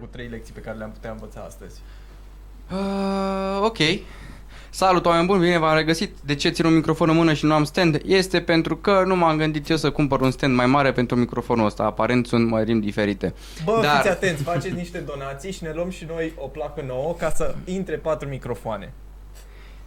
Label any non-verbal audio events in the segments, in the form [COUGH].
cu trei lecții pe care le-am putea învăța astăzi. Uh, ok. Salut, oameni buni, bine v-am regăsit. De ce țin un microfon în mână și nu am stand? Este pentru că nu m-am gândit eu să cumpăr un stand mai mare pentru microfonul ăsta. Aparent sunt mărimi diferite. Bă, Dar- fiți atenți, faceți [LAUGHS] niște donații și ne luăm și noi o placă nouă ca să intre patru microfoane.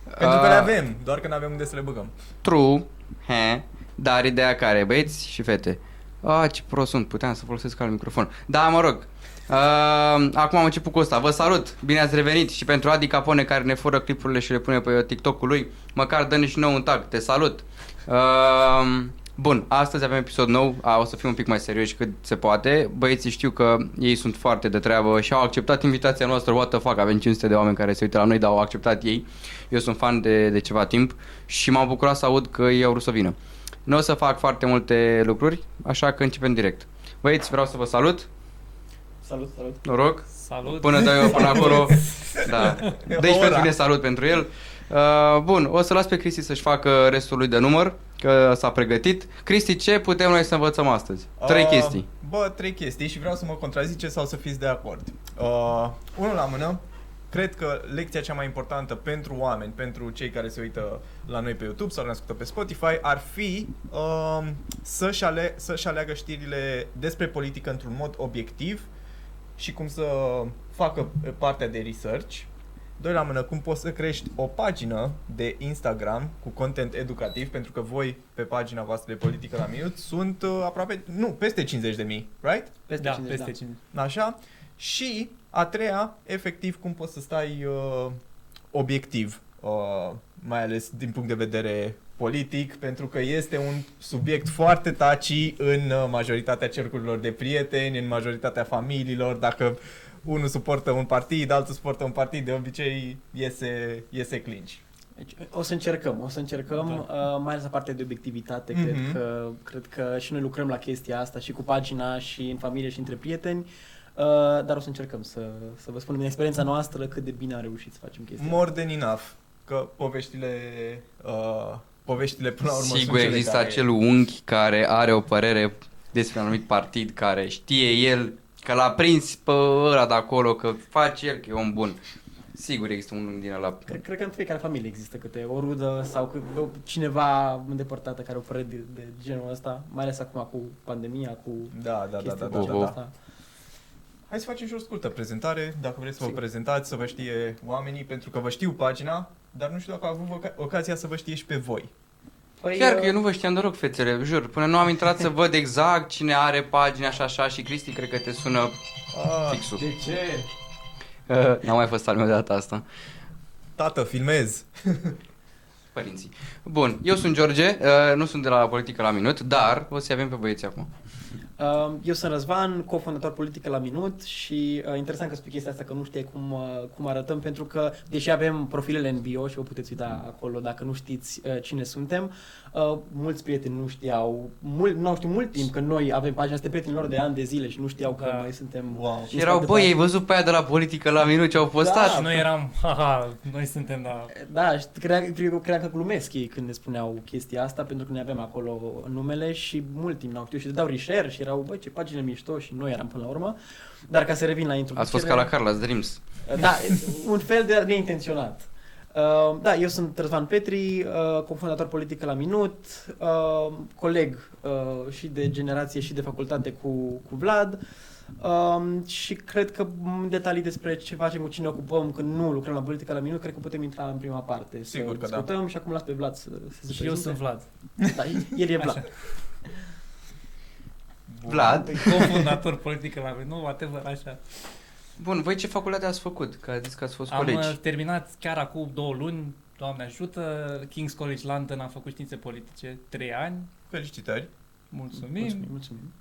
Pentru că le Uh, avem, doar că nu avem unde să le băgăm. True. He. Dar ideea care, băieți și fete? Ah, ce prost sunt, puteam să folosesc alt microfon. Da, mă rog. Uh, acum am început cu asta. Vă salut, bine ați revenit și pentru Adi Capone care ne fură clipurile și le pune pe TikTok-ul lui, măcar dă-ne și nou un tag, te salut. Uh, bun, astăzi avem episod nou, A, o să fim un pic mai serioși cât se poate. Băieții știu că ei sunt foarte de treabă și au acceptat invitația noastră, what the fuck, avem 500 de oameni care se uită la noi, dar au acceptat ei. Eu sunt fan de, de ceva timp și m-am bucurat să aud că ei au vrut să vină. Nu o să fac foarte multe lucruri, așa că începem direct. Băieți, vreau să vă salut, Salut, salut. noroc, Salut! până dau eu până acolo. Da. [LAUGHS] Deci Ora. pentru mine salut pentru el. Uh, bun, o să las pe Cristi să-și facă restul lui de număr, că s-a pregătit. Cristi, ce putem noi să învățăm astăzi? Trei Uh, chestii. Bă, trei chestii și vreau să mă contrazice sau să fiți de acord. Uh, unul la mână, cred că lecția cea mai importantă pentru oameni, pentru cei care se uită la noi pe YouTube sau ne ascultă pe Spotify, ar fi uh, să-și, ale- să-și aleagă știrile despre politică într-un mod obiectiv și cum să facă partea de research. Doi la mână, cum poți să crești o pagină de Instagram cu content educativ, pentru că voi, pe pagina voastră de politică la minut, sunt uh, aproape, nu, peste 50 de mii, right? Peste da, 50, peste da. 50. Așa? Și a treia, efectiv, cum poți să stai uh, obiectiv, uh, mai ales din punct de vedere politic, pentru că este un subiect foarte taci în uh, majoritatea cercurilor de prieteni, în majoritatea familiilor, dacă unul suportă un partid, altul suportă un partid, de obicei iese, iese clinch. Deci, o să încercăm, o să încercăm, Da. uh, mai ales la partea de obiectivitate, Mhm. cred, că, cred că și noi lucrăm la chestia asta și cu pagina și în familie și între prieteni, uh, dar o să încercăm să, să vă spunem din experiența noastră cât de bine am reușit să facem chestia More than enough, că poveștile, uh, poveștile până la urmă Sigur sunt cele există care... acel unghi care are o părere despre un anumit partid, care știe el că l-a prins pe ăla de acolo, că face el, că e om bun. Sigur există un unghi din ăla. Cred, cred că în fiecare familie există câte o rudă sau cât, o- cineva îndepărtată care o părere de, de genul ăsta, mai ales acum cu pandemia, cu Da, da, da, chestia da, de da, genul da. ăsta. Hai să facem și o scurtă prezentare, dacă vreți să vă Sigur. prezentați, să vă știe oamenii, pentru că vă știu pagina, dar nu știu dacă au avut oca- ocazia să vă știe și pe voi. Păi, Chiar uh, că eu nu vă știam deloc, fețele, jur. Până nu am intrat să văd exact cine are pagina și așa și Cristi cred că te sună Ah, fixul. De ce? Uh, N-am mai fost al meu de data asta. tată, filmez! [LAUGHS] Părinții. Bun, eu sunt George, uh, nu sunt de la politică la minut, dar o să avem pe băieți acum. Uh, Eu sunt Răzvan, cofondator politică la Minut și uh, interesant că spui chestia asta că nu știi cum, uh, cum arătăm pentru că deși avem profilele în bio și vă puteți uita acolo dacă nu știți uh, cine suntem, uh, mulți prieteni nu știau, mult, nu știu mult timp că noi avem pagina asta de prietenilor de ani de zile și nu știau că Da. noi suntem Wow. Și erau, băi, ai văzut pe aia de la politică la minut ce au postat? Da. Și noi eram, [LAUGHS] haha, noi suntem la... Da, și cred, cred, cred că glumesc ei când ne spuneau chestia asta, pentru că ne avem acolo numele și mult timp n-au știut și dau reshare și erau, băi, ce pagină mișto și noi eram până la urmă. Dar ca să revin la introducere... Ați fost ca la Carla's Dreams. Da, un fel de neintenționat. Uh, da, eu sunt Răzvan Petri, uh, cofondator politică la Minut, uh, coleg uh, și de generație și de facultate cu, cu Vlad. Um, și cred că m, detalii despre ce facem, cu cine ocupăm când nu lucrăm la politică la minut, cred că putem intra în prima parte. Sigur să că da. discutăm și acum las pe Vlad să, să se Și eu prezinte. sunt Vlad. Da, el e Vlad. Așa. Vlad? Cofondator politică la Nu, whatever, așa. Bun, voi ce facultate ați făcut? Că ați zis că ați fost Am colegi. uh, terminat chiar acum două luni, Doamne ajută, King's College London, am făcut științe politice, trei ani. Felicitări! Mulțumim. Mulțumim, mulțumim.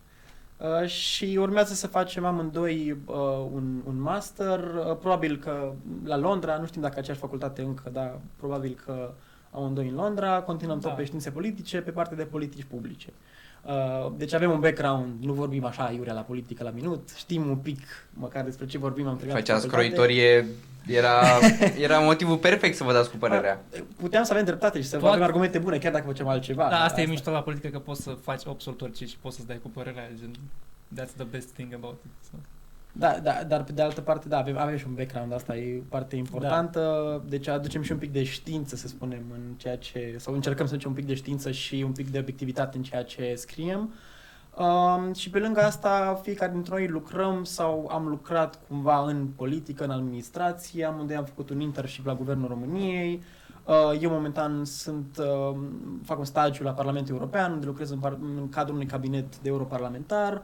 Uh, și urmează să facem amândoi uh, un, un master, uh, probabil că la Londra, nu știm dacă aceeași facultate încă, dar probabil că amândoi în Londra, continuăm tot Da. pe științe politice, pe partea de politici publice. Uh, deci avem un background, nu vorbim așa iurea la politică la minut, știm un pic măcar despre ce vorbim, am terminat Faceați facultate. croitorie, era, era motivul perfect să vă dați cu părerea. Puteam să avem dreptate și să Toate- avem argumente bune, chiar dacă facem altceva. Da, asta e mișto la politică, că poți să faci absolut orice și poți să-ți dai cu părerea, gen, that's the best thing about it. So. Da, da, dar pe de altă parte, da, avem, avem și un background, asta e parte importantă, da. deci aducem și un pic de știință, să spunem, în ceea ce, sau încercăm să ducem un pic de știință și un pic de obiectivitate în ceea ce scriem. Um, și pe lângă asta, fiecare dintre noi lucrăm sau am lucrat cumva în politică, în administrație, am unde am făcut un internship la Guvernul României. Uh, eu momentan sunt, uh, fac un stagiu la Parlamentul European, unde lucrez în, par- în cadrul unui cabinet de europarlamentar. Uh,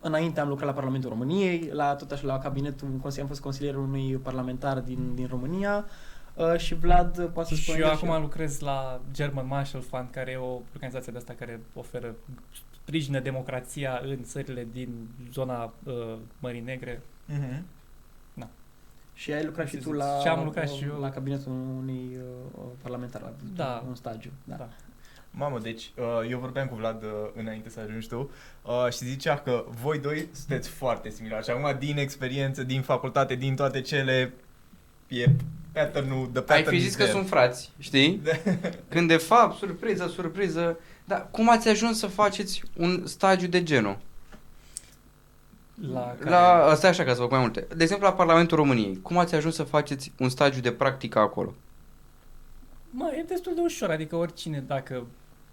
înainte am lucrat la Parlamentul României, la tot așa la cabinetul, am fost consilierul unui parlamentar din, din România. Uh, și Vlad poate să spună Și eu el acum lucrez la German Marshall Fund, care e o organizație de asta care oferă sprijină democrația în țările din zona uh, Mării Negre. Mhm. Și ai lucrat și Ce tu zici? la, Și am lucrat și eu. la cabinetul unui uh, parlamentar, la Da. un stagiu. Da. Da. Mamă, deci uh, eu vorbeam cu Vlad uh, înainte să ajungi tu uh, și zicea că voi doi sunteți foarte similari și acum din experiență, din facultate, din toate cele e pattern-ul, the Ai pattern fi is zis că there. sunt frați, știi? [LAUGHS] Când de fapt, surpriză, surpriză. Dar cum ați ajuns să faceți un stagiu de genul? La, care, La, stai așa ca să vă mai multe. De exemplu, la Parlamentul României. Cum ați ajuns să faceți un stagiu de practică acolo? Mă, e destul de ușor, adică oricine, dacă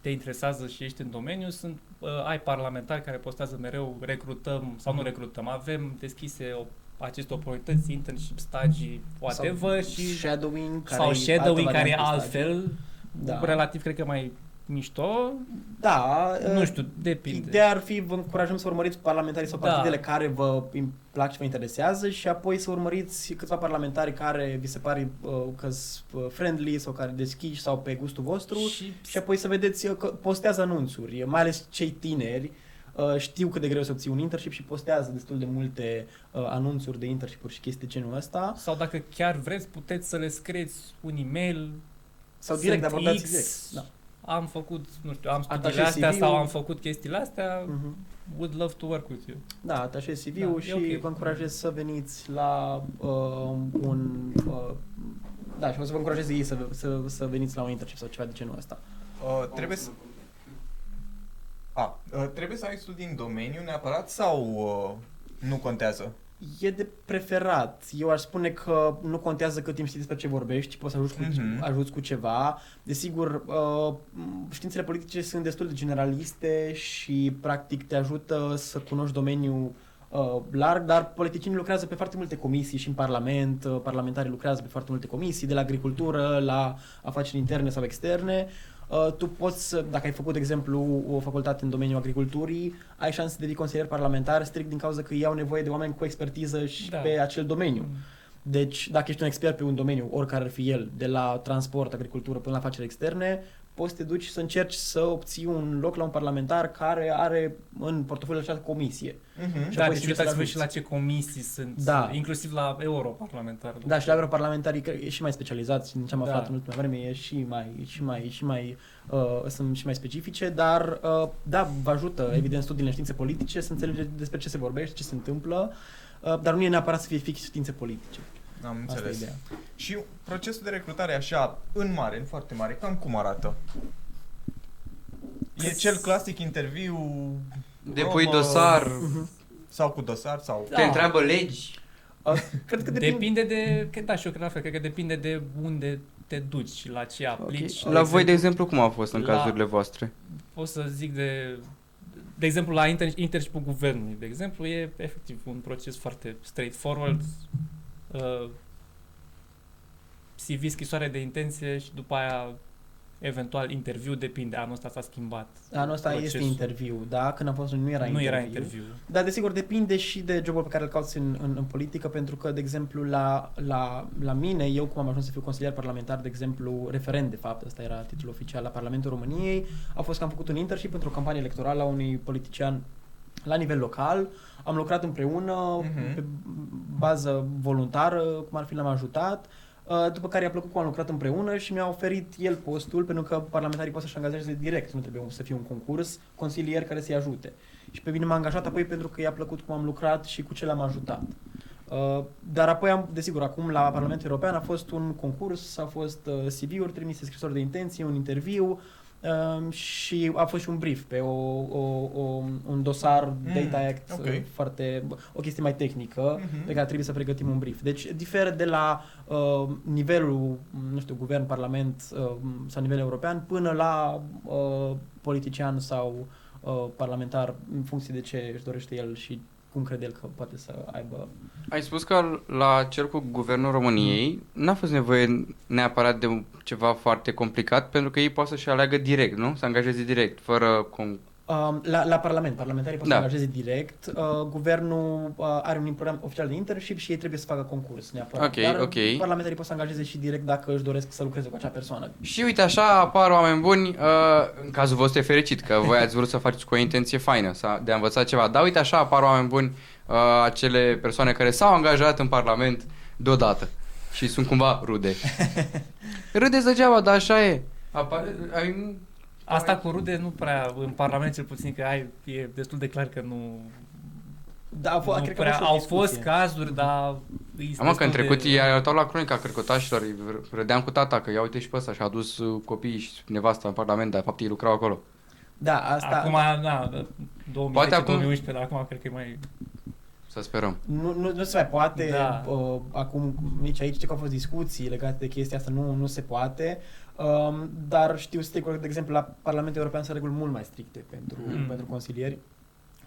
te interesează și ești în domeniu, sunt, uh, ai parlamentari care postează mereu, recrutăm sau nu recrutăm, avem deschise o, aceste oportunități, internship, stagii, whatever, sau și, shadowing, care sau e shadowing altă care e variantă de stagiu. altfel, Da. relativ cred că mai mișto, Da, nu uh, știu, depinde. Ideea ar fi, vă încurajăm să urmăriți parlamentarii sau Da. partidele care vă îmi plac și vă interesează și apoi să urmăriți câțiva parlamentari care vi se pare uh, că sunt uh, friendly sau care deschiși sau pe gustul vostru și, și apoi să vedeți uh, că postează anunțuri, mai ales cei tineri uh, știu cât de greu să obții un internship și postează destul de multe uh, anunțuri de internship-uri și chestii de genul ăsta sau dacă chiar vreți, puteți să le scrieți un e-mail sau direct Sunt abordați X, direct. Da. Am făcut, nu știu, am Atașezi studiile astea CV-ul. sau am făcut chestiile astea, Mhm. would love to work with you. Da, atașezi CV-ul Da, e și ok. vă încurajez să veniți la uh, un... Uh, da, și o să vă încurajez ei să, să, să veniți la un internship sau ceva de genul ăsta. Uh, trebuie să... A, uh, trebuie să ai studii în domeniu neapărat sau uh, nu contează? E de preferat. Eu aș spune că nu contează cât timp știi despre ce vorbești, poți să ajuți cu, Mhm. ajuți cu ceva. Desigur, uh, științele politice sunt destul de generaliste și practic te ajută să cunoști domeniul uh, larg, dar politicienii lucrează pe foarte multe comisii și în Parlament, uh, parlamentarii lucrează pe foarte multe comisii, de la agricultură la afaceri interne sau externe. Uh, tu poți, să- dacă ai făcut, de exemplu, o facultate în domeniul agriculturii, ai șanse să devii consilier parlamentar strict din cauza că ei au nevoie de oameni cu expertiză și Da. pe acel domeniu. Deci, dacă ești un expert pe un domeniu, oricare ar fi el, de la transport, agricultură până la afaceri externe, poți să te duci să încerci să obții un loc la un parlamentar care are în portofoliul acea comisie. Mhm. Și Da, apoi deci să uitați-vă ajuți. și la ce comisii sunt, Da. inclusiv la europarlamentar. Da, și la europarlamentarii cred că e și mai specializați, din ce am Da. aflat în ultima vreme, e și mai, și mai, și mai, uh, sunt și mai specifice, dar uh, da, vă ajută, evident, studiile în științe politice, să înțelegeți despre ce se vorbește, ce se întâmplă, uh, dar nu e neapărat să fie fix științe politice. Am Asta e înțeles. ideea. Și procesul de recrutare așa, în mare, în foarte mare, cam cum arată? E cel clasic interviu Depui probă, dosar, Mhm. Sau cu dosar sau... te Da. întreabă legi. Uh, cred că depinde. Depinde de, că, da, și eu cred la fel, cred că depinde de unde te duci și la ce aplici. La voi, de exemplu, cum a fost în la- cazurile voastre? Pot să zic de... De exemplu, la inter- internship guvernului, de exemplu, e efectiv un proces foarte straightforward. Uh, CV, scrisoare de intenție și după aia eventual interviu, depinde. Anul ăsta s-a schimbat. Anul ăsta este procesul. interviu, da? Când am fost nu era nu interviu. era interviu. Dar desigur depinde și de jobul pe care îl cauți în, în, în politică, pentru că, de exemplu, la, la, la mine, eu cum am ajuns să fiu consilier parlamentar, de exemplu, referent, de fapt, ăsta era titlul oficial la Parlamentul României, a fost că am făcut un internship pentru o campanie electorală a unui politician la nivel local, am lucrat împreună Mhm. pe bază voluntară, cum ar fi l-am ajutat, uh, după care i-a plăcut cum am lucrat împreună și mi-a oferit el postul, pentru că parlamentarii pot să-și angajeze direct, nu trebuie să fie un concurs, consilier care să-i ajute. Și pe mine m-a angajat apoi pentru că i-a plăcut cum am lucrat și cu ce l-am ajutat. Uh, dar apoi am, desigur, acum la Parlamentul European a fost un concurs, a fost uh, CV-uri trimise, scrisori de intenție, un interviu, Um, și a fost și un brief pe o, o, o, un dosar Mm, Data Act ok. uh, foarte, o chestie mai tehnică Mhm. pe care trebuie să pregătim un brief. Deci diferă de la uh, nivelul, nu știu, guvern, parlament uh, sau nivel european până la uh, politician sau uh, parlamentar în funcție de ce își dorește el și cum crede el că poate să aibă. Ai spus că la cel cu Guvernul României n-a fost nevoie neapărat de ceva foarte complicat pentru că ei pot să-și aleagă direct, nu? Să angajeze direct, fără... Com- Uh, la, la Parlament, parlamentarii pot Da. să angajeze direct. Uh, guvernul uh, are un program oficial de internship și ei trebuie să facă concurs neapărat. Ok, Dar ok. parlamentarii pot să angajeze și direct dacă își doresc să lucreze cu acea persoană. și uite așa apar oameni buni, uh, în cazul vostru e fericit că voi ați vrut să faceți cu o intenție faină, să, de a învăța ceva. Dar uite așa apar oameni buni, uh, acele persoane care s-au angajat în Parlament deodată și sunt cumva rude. [LAUGHS] Râdeți degeaba, dar așa e. Apare, ai, Asta cu rude nu prea, în Parlament cel puțin, că ai, e destul de clar că nu, Da, a fost, nu cred că a prea, fost și o au fost discuție. cazuri, dar... e Am că în destul trecut de- ei arătau la cronica cărcotașilor, îi r- râdeam cu tata că ia uite și pe ăsta și a dus uh, copiii și nevasta în Parlament, dar de fapt ei lucrau acolo. Da, asta... Acum, na, 2010, Poate acum- 2011, dar acum cred că e mai... Să sperăm. Nu, nu, nu se mai poate, Da. uh, acum nici aici, știu că au fost discuții legate de chestia asta, nu, nu se poate, um, dar știu să de exemplu, la Parlamentul European sunt reguli mult mai stricte pentru, Mm. pentru consilieri,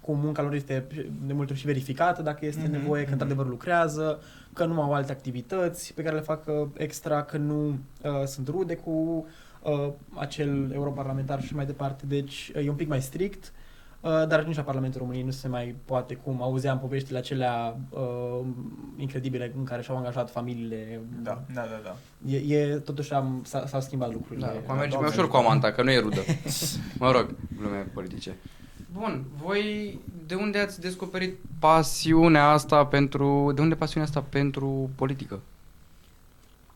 cu munca lor este de multe ori și verificată dacă este Mhm, nevoie, că mhm. într-adevăr lucrează, că nu au alte activități pe care le fac uh, extra, că nu uh, sunt rude cu uh, acel europarlamentar și mai departe, deci uh, e un pic mai strict. Uh, dar nici la Parlamentul României nu se mai poate, cum auzeam poveștile acelea uh, incredibile în care și-au angajat familiile. Da, da, da, da. E, e totuși am, s-a, s-au schimbat lucrurile. Da, acum merge mai Doamne. ușor cu Amanta, că nu e rudă. mă rog, glume politice. Bun, voi de unde ați descoperit pasiunea asta pentru... De unde pasiunea asta pentru politică?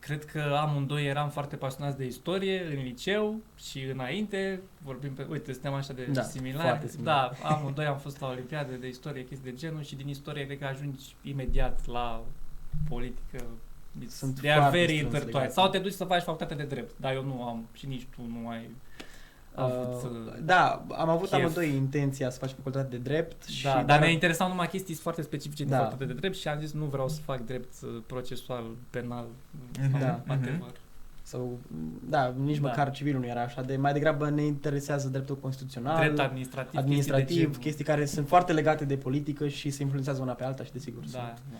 Cred că amândoi eram foarte pasionați de istorie în liceu și înainte, vorbim pe, uite, suntem așa de Da, similari. foarte similar. Da, amândoi am fost la olimpiade de istorie, chestii de genul și din istorie cred că ajungi imediat la politică. It's- Sunt they are foarte very strâns intertwined. legate. Sau te duci să faci facultate de drept, dar eu nu am și nici tu nu ai avut Uh, să... da, am avut chef. amândoi intenția să faci facultate de drept și Da, dar ne interesau numai chestii foarte specifice de Da. facultate de drept și am zis nu vreau să fac drept uh, procesual, penal, Mhm, Da. whatever. sau da, nici Da. măcar civilul nu era așa, de mai degrabă ne interesează dreptul constituțional, Drept administrativ, administrativ, chestii, de chestii care sunt foarte legate de politică și se influențează una pe alta și desigur genul. Da, sunt. da.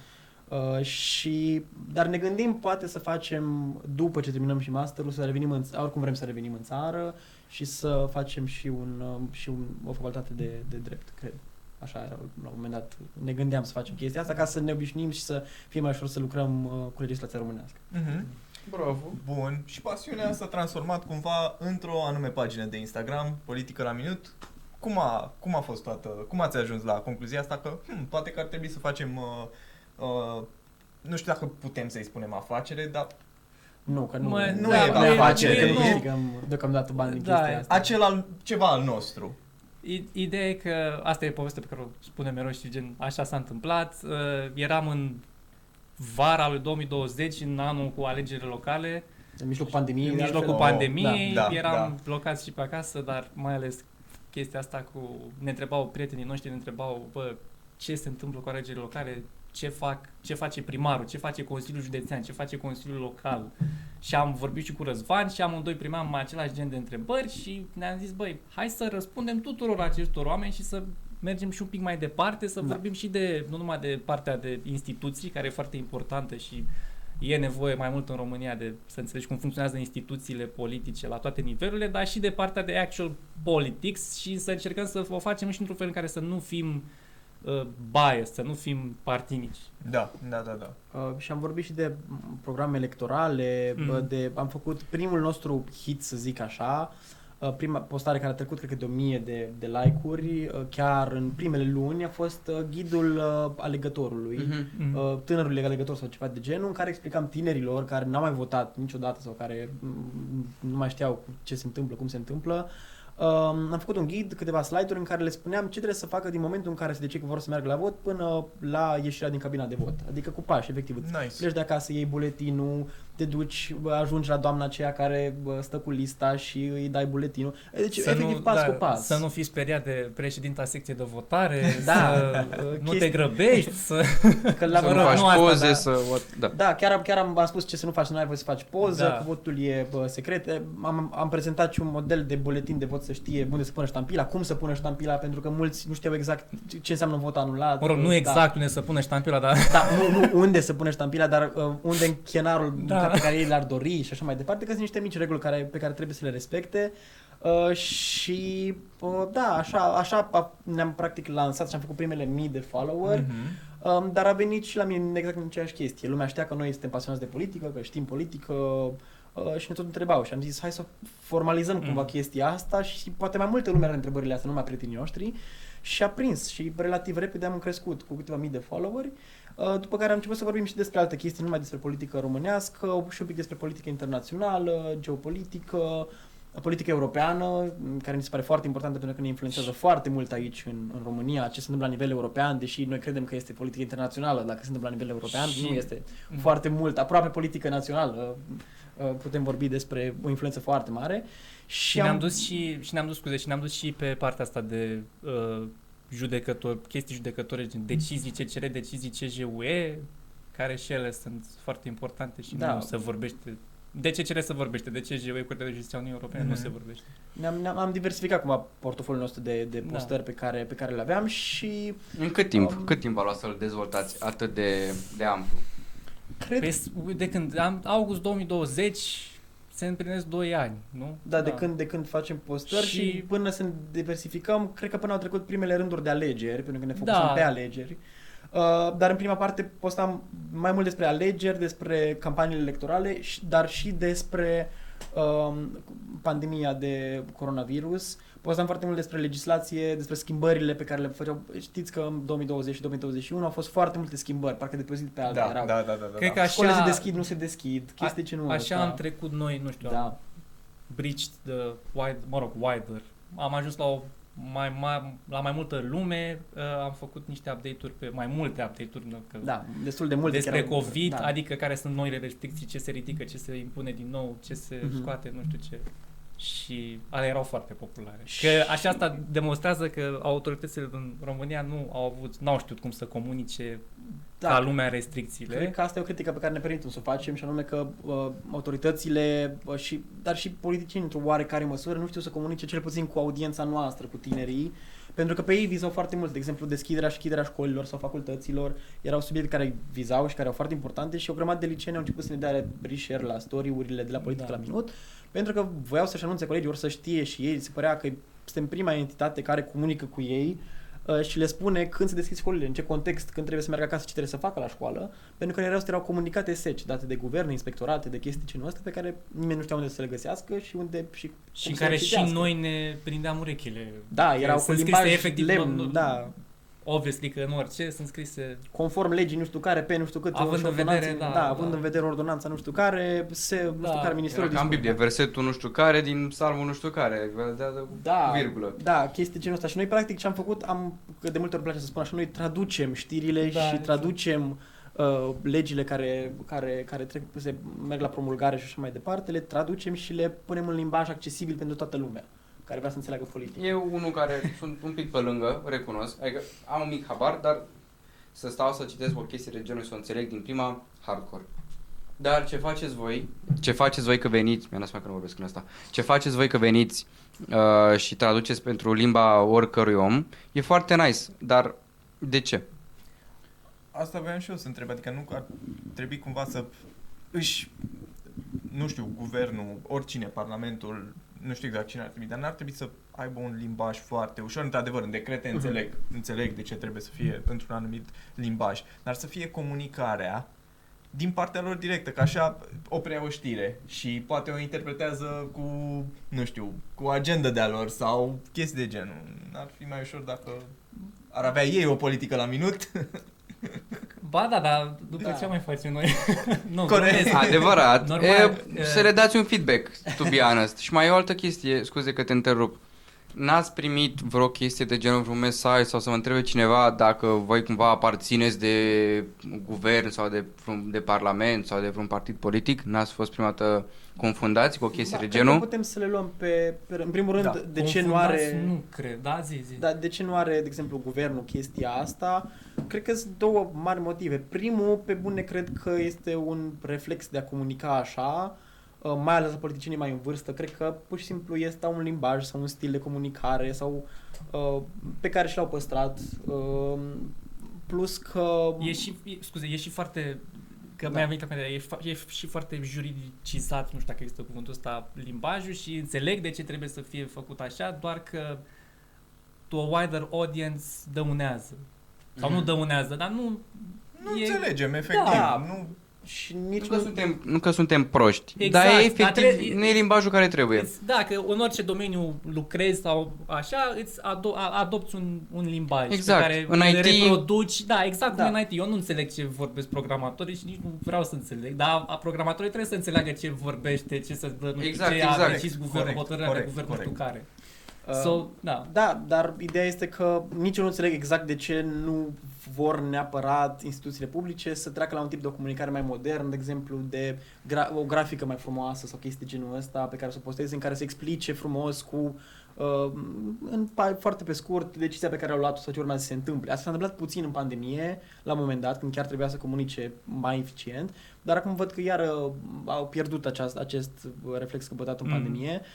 Uh, și, dar ne gândim poate să facem, după ce terminăm și masterul, să revenim în, oricum vrem să revenim în țară și să facem și, un, uh, și un, o facultate de, de drept, cred. Așa era, la un moment dat ne gândeam să facem chestia asta ca să ne obișnuim și să fie mai ușor să lucrăm uh, cu legislația românească. Mhm. Bravo. Bun. Și pasiunea s-a transformat cumva într-o anume pagină de Instagram, Politică la Minut. Cum a, cum a fost toată, cum ați ajuns la concluzia asta că hm, poate că ar trebui să facem, uh, uh, nu știu dacă putem să-i spunem afacere, dar Nu, că nu, Mă, nu da, e nu la e afacere, că nu nu. câștigăm deocamdată bani din Da, chestia asta. acel al, ceva al nostru. I- Ideea e că asta e povestea pe care o spunem mereu și gen așa s-a întâmplat. Uh, eram în vara lui 2020, în anul cu alegerile locale, În mijlocul pandemiei. în de mijlocul altfel. pandemiei, Da, da, eram blocați și pe acasă, dar mai ales chestia asta cu... Ne întrebau prietenii noștri, ne întrebau, bă, ce se întâmplă cu alegerile locale, ce fac, ce face primarul, ce face Consiliul Județean, ce face Consiliul Local. Și am vorbit și cu Răzvan și amândoi primeam același gen de întrebări și ne-am zis, băi, hai să răspundem tuturor acestor oameni și să mergem și un pic mai departe, să Da. vorbim și de, nu numai de partea de instituții, care e foarte importantă și e nevoie mai mult în România de să înțelegi cum funcționează instituțiile politice la toate nivelurile, dar și de partea de actual politics și să încercăm să o facem și într-un fel în care să nu fim uh, biased, să nu fim partinici. Da, da, da, da. Uh, și am vorbit și de m, programe electorale, Mm. mm. de, am făcut primul nostru hit, să zic așa, uh, prima postare care a trecut, cred că de o mie de, de like-uri, uh, chiar în primele luni, a fost uh, ghidul uh, alegătorului. Mhm. Mm. uh, tânărului alegător sau ceva de genul, în care explicam tinerilor care n-au mai votat niciodată sau care mm, nu mai știau ce se întâmplă, cum se întâmplă, Um, am făcut un ghid, câteva slide-uri în care le spuneam ce trebuie să facă din momentul în care se decide că vor să meargă la vot până la ieșirea din cabina de vot. Adică cu pași, efectiv. Îți Nice. Pleci de acasă, iei buletinul, te duci, bă, ajungi la doamna aceea care bă, stă cu lista și îi dai buletinul. Deci, efectiv, pas da, cu pas. Să nu fii speriat de președinta secției de votare, [LAUGHS] Da. să nu Chestii- te grăbești, să... [LAUGHS] Că la [LAUGHS] Să Mă nu rog, faci nu asta, poze, da. să... Da. Da, chiar, am- chiar am, am spus ce să nu faci, să nu ai voie să faci poză, Da. că votul e bă, secret. Am, am prezentat și un model de buletin de vot să știe unde să pună ștampila, cum să pună ștampila, pentru că mulți nu știau exact ce înseamnă vot anulat. Mă rog, nu Da. exact unde să pune ștampila, dar... Da, nu, nu unde să pune ștampila, dar uh, unde în chenarul Da. Da. pe care ei l-ar dori și așa mai departe, că sunt niște mici reguli care, pe care trebuie să le respecte. Uh, și uh, da, așa, așa a- ne-am practic lansat și am făcut primele mii de follower. Mhm. Um, dar a venit și la mine exact în aceeași chestie. Lumea știa că noi suntem pasionați de politică, că știm politică uh, și ne tot întrebau și am zis hai să formalizăm cumva Mm. chestia asta și poate mai multe lume are întrebările astea, nu numai prietenii noștri și a prins și relativ repede am crescut cu câteva mii de followeri uh, după care am început să vorbim și despre alte chestii, nu numai despre politică românească, și un pic despre politică internațională, geopolitică, politică europeană, care mi se pare foarte importantă pentru că ne influențează foarte mult aici în, în România, ce se întâmplă la nivel european, deși noi credem că este politică internațională, dacă se întâmplă la nivel european, Și- nu este foarte mult, aproape politică națională. Uh, Putem vorbi despre o influență foarte mare. Și ne-am dus și, și ne-am dus, scuze, și ne-am dus și pe partea asta de uh, judecători, chestii judecătoare, gen decizii CCR, decizii CJUE, care și ele sunt foarte importante și Da. nu se vorbește. De CCR se vorbește, de CJUE, Curtea de Justiție a Uniunii Europene, Mhm. nu se vorbește. Ne-am, ne-am, am diversificat cumva portofoliul nostru de, de Da. postări pe, care, pe care le aveam și În cât timp? Um, Cât timp a luat să-l dezvoltați atât de, de amplu? cred Păi, s- de când? Am, august 2020 se împlinesc 2 ani, nu? Da, de, când, de când facem postări și... Și- și până să ne diversificăm, cred că până au trecut primele rânduri de alegeri, pentru că ne focusăm Da. pe alegeri. Uh, dar în prima parte postam mai mult despre alegeri, despre campaniile electorale, și- dar și despre um, pandemia de coronavirus. Postam foarte mult despre legislație, despre schimbările pe care le făceau. Știți că în 2020 și 2021 au fost foarte multe schimbări, parcă de pe o zi pe alta Da, da, erau. da, da, da. Cred da. că așa, Școlile se deschid, nu se deschid, chestii ce nu așa am trecut noi, nu știu, am Da. breached the wide, mă rog, wider. Am ajuns la o mai, mai, la mai multă lume, uh, am făcut niște update-uri pe mai multe update-uri nu, că Da, destul de multe. despre chiar au- COVID, da. adică care sunt noile restricții, ce se ridică, ce se impune din nou, ce se Mhm. scoate, nu știu ce. Și ale erau foarte populare. Și- Că așa asta demonstrează că autoritățile din România nu au avut, n-au știut cum să comunice Da. ca lumea restricțiile. Cred că asta e o critică pe care ne permitem să o facem și anume că uh, autoritățile, uh, și, dar și politicienii într-o oarecare măsură nu știu să comunice cel puțin cu audiența noastră, cu tinerii, pentru că pe ei vizau foarte mult, de exemplu deschiderea și închiderea școlilor sau facultăților, erau subiecte care îi vizau și care au foarte importante și o grămadă de liceeni au început să ne dea reshare la story-urile de la politică Da. la minut, pentru că voiau să-și anunțe colegii, ori să știe și ei, se părea că suntem prima entitate care comunică cu ei uh, și le spune când se deschid școlile, în ce context, când trebuie să meargă acasă, ce trebuie să facă la școală, pentru că în rest erau comunicate seci date de guverne, inspectorate, de chestii genul ăsta pe care nimeni nu știa unde să le găsească și unde și, Și cum să care le și citească. noi ne prindeam urechile. Da, Că erau cu sunt limbaj scrise efectiv, lemn, nu- nu- da, Obviously că în orice sunt scrise conform legii nu știu care, pe nu știu cât, Având și în ordonanțe- vedere, da, da, având da. în vedere ordonanța nu știu care, se, nu Da. știu care, Era ministerul ca în discută. Biblie, versetul nu știu care din psalmul nu știu care. vedea de Da, Virgulă. da, chestii genul ăsta. Și noi, practic, ce am făcut, am, că de multe ori îmi place să spun așa, noi traducem știrile Da, și exact. traducem uh, legile care, care, care trec, se merg la promulgare și așa mai departe, le traducem și le punem în limbaj accesibil pentru toată lumea care vrea să înțeleagă politic. Eu unul care [LAUGHS] sunt un pic pe lângă, recunosc, adică am un mic habar, dar să stau să citesc o chestie de genul și să o înțeleg din prima, hardcore. Dar ce faceți voi, ce faceți voi că veniți, mi-a dat seama că nu vorbesc în asta, ce faceți voi că veniți uh, și traduceți pentru limba oricărui om, e foarte nice, dar de ce? Asta voiam și eu să întreb, adică nu ar trebui cumva să își, nu știu, guvernul, oricine, parlamentul, nu știu exact cine ar trebui, dar n-ar trebui să aibă un limbaj foarte ușor, într-adevăr, în decrete înțeleg, înțeleg de ce trebuie să fie într-un anumit limbaj, dar să fie comunicarea din partea lor directă, că așa o prea o știre și poate o interpretează cu, nu știu, cu agenda de-a lor sau chestii de genul. Ar fi mai ușor dacă ar avea ei o politică la minut. [LAUGHS] Ba da, dar după Da. ce mai facem noi? [LAUGHS] nu, Corect. glumesc. Adevărat, Normal, e, e- să le dați un feedback, to be honest. Și mai e o altă chestie, scuze că te întrerup. N-ați primit vreo chestie de genul, vreun mesaj sau să vă întrebe cineva dacă voi cumva aparțineți de guvern sau de, vreun- de parlament sau de vreun partid politic? N-ați fost prima dată confundați cu o chestie Da, de cred că genul? putem să le luăm pe, pe în primul rând, Da, de ce nu Confundați, are... Nu cred, da, zi, zi. Dar de ce nu are, de exemplu, guvernul chestia asta? Cred că sunt două mari motive. Primul, pe bune, cred că este un reflex de a comunica așa, uh, mai ales la politicienii mai în vârstă. Cred că pur și simplu este un limbaj sau un stil de comunicare sau uh, pe care și l-au păstrat. Uh, plus că... E și, e, scuze, e și foarte că Da. mi-a venit la minte, e, fa- e și foarte juridicizat, nu știu dacă există cuvântul ăsta, limbajul și înțeleg de ce trebuie să fie făcut așa, doar că to a wider audience dăunează. Sau nu Mhm. dăunează, dar nu... Nu e- înțelegem, efectiv. Da. Nu, Și nici Nu că, suntem, nu că suntem proști, Exact, dar e dar efectiv, trebuie- nu e limbajul care trebuie. Îți, da, că în orice domeniu lucrezi sau așa, îți ado- a- adopți un, un limbaj Exact. pe care În îl IT reproduci. Da, exact Da. cum în IT. Eu nu înțeleg ce vorbesc programatorii și nici nu vreau să înțeleg, dar a programatorii trebuie să înțeleagă ce vorbește, ce să nu știu, Exact, ce exact. a decis guvernul, Corect, hotărârea corect, de guvern, nu știu corect. care. Uh, So, da. Da, dar ideea este că nici eu nu înțeleg exact de ce nu vor neapărat instituțiile publice să treacă la un tip de o comunicare mai modern, de exemplu, de gra- o grafică mai frumoasă sau chestii de genul ăsta pe care să o posteze, în care să explice frumos cu uh, în, pa- foarte pe scurt decizia pe care au luat-o sau ce urmează să se întâmple. Asta s-a întâmplat puțin în pandemie, la un moment dat, când chiar trebuia să comunice mai eficient, dar acum văd că iar uh, au pierdut aceast, acest uh, reflex căpătat în Mm. pandemie. Uh,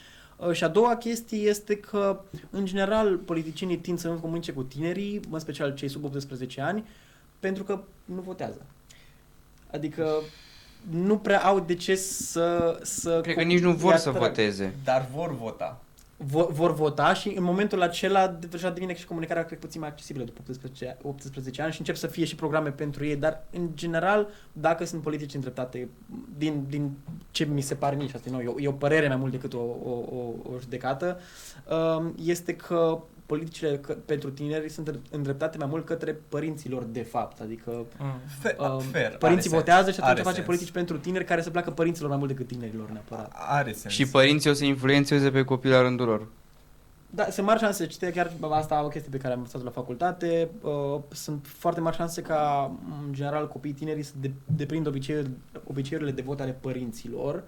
Și a doua chestie este că, în general, politicienii tind să nu comunice cu tinerii, în special cei sub 18 ani, pentru că nu votează. Adică nu prea au de ce să... să Cred că nici nu vor îi să atrag. voteze. dar vor vota. Vor, vor vota și în momentul acela deja devine și comunicarea cred puțin mai accesibilă după 18, 18 ani și încep să fie și programe pentru ei, dar în general, dacă sunt politici îndreptate, din, din ce mi se pare nici asta, nu, e, o, e o părere mai mult decât o, o, o, o judecată, um, este că politicile că, pentru tineri sunt îndreptate mai mult către părinților de fapt, adică Mm. Fe- um, fair, părinții are votează sens, și atunci are face sens. politici pentru tineri care se placă părinților mai mult decât tinerilor neapărat. Are sens. Și părinții o să influențeze pe copii la rândul lor. Da, sunt mari șanse, cite chiar asta o chestie pe care am învățat la facultate, uh, sunt foarte mari șanse ca, în general, copiii tinerii să de, deprind obiceiuri, obiceiurile de vot ale părinților,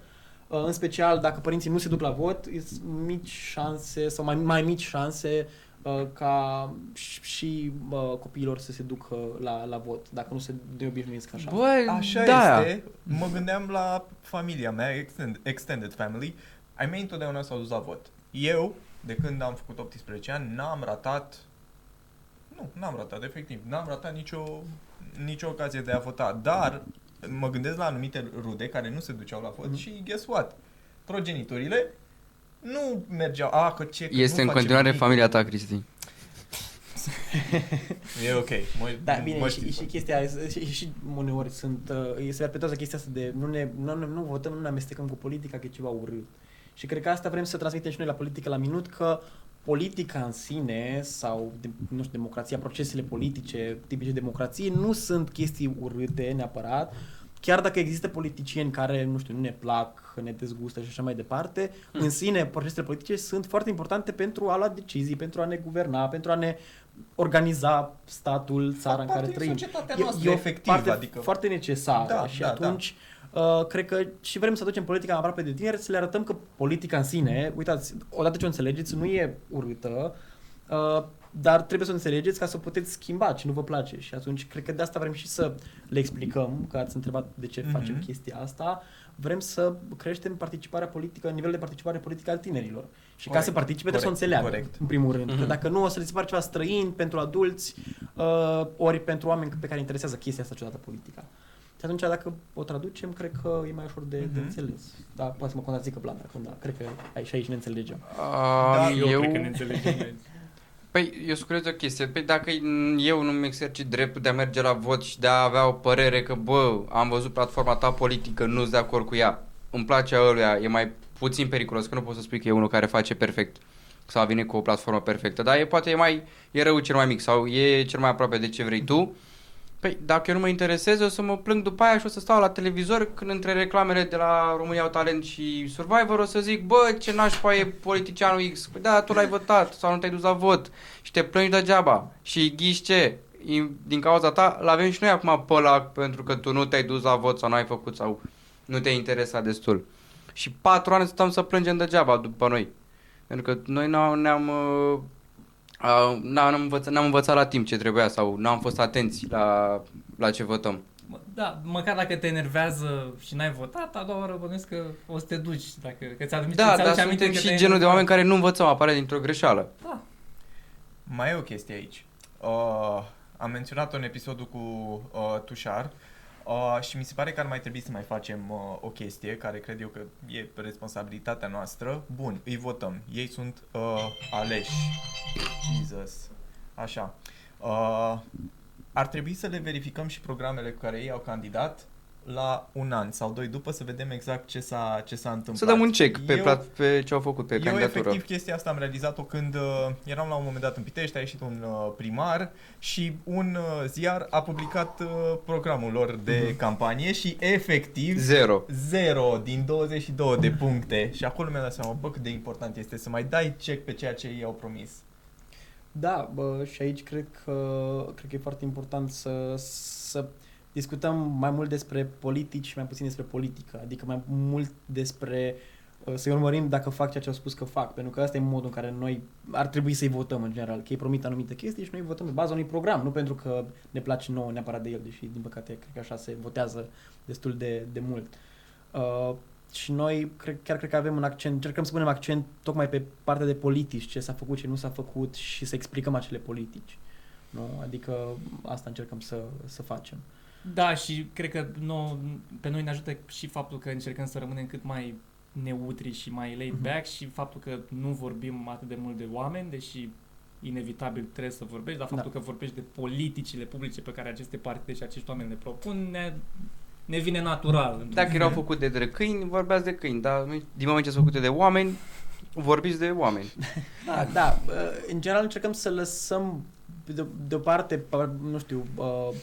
uh, în special dacă părinții nu se duc la vot, sunt mici șanse sau mai, mai mici șanse uh, ca și, și uh, copiilor să se ducă la, la vot, dacă nu se de obișnuiesc așa. Bă, Așa da. este. Mă gândeam la familia mea, extended, extended family. Ai mei întotdeauna s-au dus la vot. Eu, de când am făcut 18 ani, n-am ratat... Nu, n-am ratat, efectiv. N-am ratat nicio, nicio ocazie de a vota. Dar mă gândesc la anumite rude care nu se duceau la vot Mhm. și guess what? Progenitorile nu mergeau, a, că ce, că Este nu în face continuare nimic. familia ta, Cristi. [LAUGHS] E ok. Mă, Da, bine, mă și, știți. și chestia, și, și uneori sunt, uh, se repetează chestia asta de nu, ne, nu, nu, nu votăm, nu ne amestecăm cu politica, că e ceva urât. Și cred că asta vrem să transmitem și noi la politică la minut, că politica în sine sau, de, nu știu, democrația, procesele politice tipice de democrație nu sunt chestii urâte neapărat, chiar dacă există politicieni care, nu știu, nu ne plac, ne dezgustă și așa mai departe, Hmm. în sine procesele politice sunt foarte importante pentru a lua decizii, pentru a ne guverna, pentru a ne organiza statul, țara în Fac care parte trăim. din societatea E- noastră, e o efectiv, parte adică... foarte necesară Da, și da, atunci uh, cred că și vrem să aducem politica mai aproape de tineri, să le arătăm că politica în sine, uitați, odată ce o înțelegeți, nu e urâtă, uh, dar trebuie să o înțelegeți ca să o puteți schimba ce nu vă place și atunci cred că de asta vrem și să le explicăm, că ați întrebat de ce Mhm. facem chestia asta, vrem să creștem participarea politică, nivelul de participare politică al tinerilor. Și ca Corect, să participe trebuie să o corect, înțeleagă, corect. în primul rând. Că Mhm. dacă nu, o să li se pare ceva străin pentru adulți, uh, ori pentru oameni pe care interesează chestia asta ciudată politica. Și atunci, dacă o traducem, cred că e mai ușor de, de Mhm. înțeles. Da, poate să mă contrazică Blan acum, da, cred că aici, aici ne înțelegem. Da, Um, Eu, eu, cred că ne înțelegem [LAUGHS] aici. Păi, eu sunt curios de o chestie. Păi dacă eu nu-mi exercit dreptul de a merge la vot și de a avea o părere că, bă, am văzut platforma ta politică, nu-s de acord cu ea, îmi place a ăluia, e mai puțin periculos, că nu pot să spui că e unul care face perfect sau vine cu o platformă perfectă, dar e, poate e mai, e rău cel mai mic sau e cel mai aproape de ce vrei tu, Păi, dacă eu nu mă interesez, o să mă plâng după aia și o să stau la televizor când între reclamele de la România au Talent și Survivor o să zic, bă, ce nașpa e politicianul X. Păi da, tu l-ai votat sau nu te-ai dus la vot și te plângi degeaba. Și ghiși ce? I- Din cauza ta, l-avem și noi acum pe ăla pentru că tu nu te-ai dus la vot sau nu ai făcut sau nu te-ai interesat destul. Și patru ani stăm să plângem degeaba după noi. Pentru că noi n-am, ne-am, uh, uh, n-am, învățat, n-am învățat la timp ce trebuia sau n-am fost atenți la, la ce votăm. Mă- Da, măcar dacă te enervează și n-ai votat, a doua oară bănuiesc că o să te duci. Dacă că ți-aduce, Da, ți-aduce dar aminte suntem că și te-ai genul de enervat. oameni care nu învățăm, apare dintr-o greșeală. Da. Mai e o chestie aici. Uh, am menționat-o în episodul cu uh, Tușar uh, și mi se pare că ar mai trebui să mai facem uh, o chestie care cred eu că e responsabilitatea noastră. Bun, îi votăm. Ei sunt uh, aleși. Jesus. Așa. Uh, ar trebui să le verificăm și programele cu care ei au candidat la un an sau doi după să vedem exact ce s-a, ce s-a întâmplat. Să dăm un check pe, Eu- plat, pe ce au făcut, pe eu candidatură. efectiv chestia asta am realizat-o când uh, eram la un moment dat în Pitești, a ieșit un uh, primar și un uh, ziar a publicat uh, programul lor de Mhm. campanie și efectiv Zero. 0 din 22 de puncte și acolo mi-am dat seama, bă, cât de important este să mai dai check pe ceea ce ei au promis. Da, bă, și aici cred că, cred că e foarte important să, să discutăm mai mult despre politici și mai puțin despre politică. Adică mai mult despre uh, să urmărim dacă fac ceea ce au spus că fac. Pentru că asta e modul în care noi ar trebui să-i votăm în general. Că ei promit anumite chestii și noi votăm pe baza unui program. Nu pentru că ne place nouă neapărat de el, deși din păcate cred că așa se votează destul de, de mult. Uh, și noi cred, chiar cred că avem un accent, încercăm să punem accent tocmai pe partea de politici, ce s-a făcut, ce nu s-a făcut și să explicăm acele politici. Nu? Adică asta încercăm să, să facem. Da, și cred că nou, pe noi ne ajută și faptul că încercăm să rămânem cât mai neutri și mai laid Mhm. back și faptul că nu vorbim atât de mult de oameni, deși inevitabil trebuie să vorbești, dar faptul Da. că vorbești de politicile publice pe care aceste partide și acești oameni le propun ne, ne vine natural. într-un Dacă erau fel. făcute de câini, vorbeați de câini, dar din moment ce sunt făcute de oameni, vorbiți de oameni. [LAUGHS] Da, da. uh, În general încercăm să lăsăm de, deoparte, pa- nu știu, uh, m,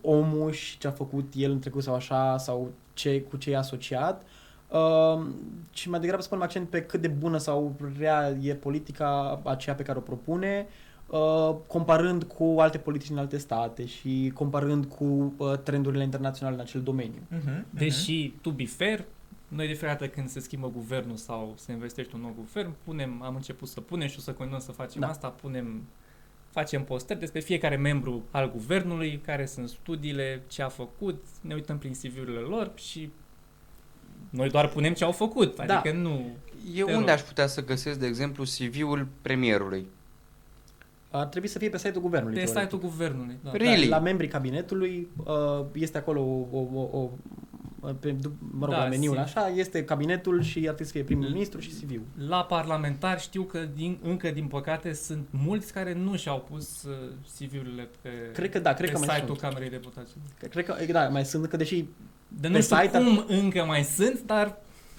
omul și ce a făcut el în trecut sau așa, sau ce, cu ce e asociat, uh, și mai degrabă să punem accent pe cât de bună sau rea e politica aceea pe care o propune, uh, comparând cu alte politici din alte state și comparând cu uh, trendurile internaționale în acel domeniu. Uh-huh, Deși, to be fair, noi de fiecare dată când se schimbă guvernul sau se investește un nou guvern, punem, am început să punem și o să continuăm să facem Da. asta, punem, facem postări despre fiecare membru al guvernului, care sunt studiile, ce a făcut, ne uităm prin CV-urile lor și noi doar punem ce au făcut, Da. adică nu... Eu Te unde rog. aș putea să găsesc, de exemplu, CV-ul premierului? Ar trebui să fie pe site-ul guvernului. Pe teoretic. site-ul guvernului. Da. Really? Da, la membrii cabinetului uh, este acolo o, o, o, o pe, du- mă rog, Da, la meniul sigur. așa, este cabinetul și ar trebui să fie primul Mm. ministru și CV-ul. La parlamentar știu că din, încă din păcate sunt mulți care nu și-au pus uh, CV-urile pe, Cred că da, cred pe că mai site-ul sunt. Camerei Deputaților. Cred că, da, mai sunt, că deși, De Pe nu știu site ar- cum încă mai sunt, dar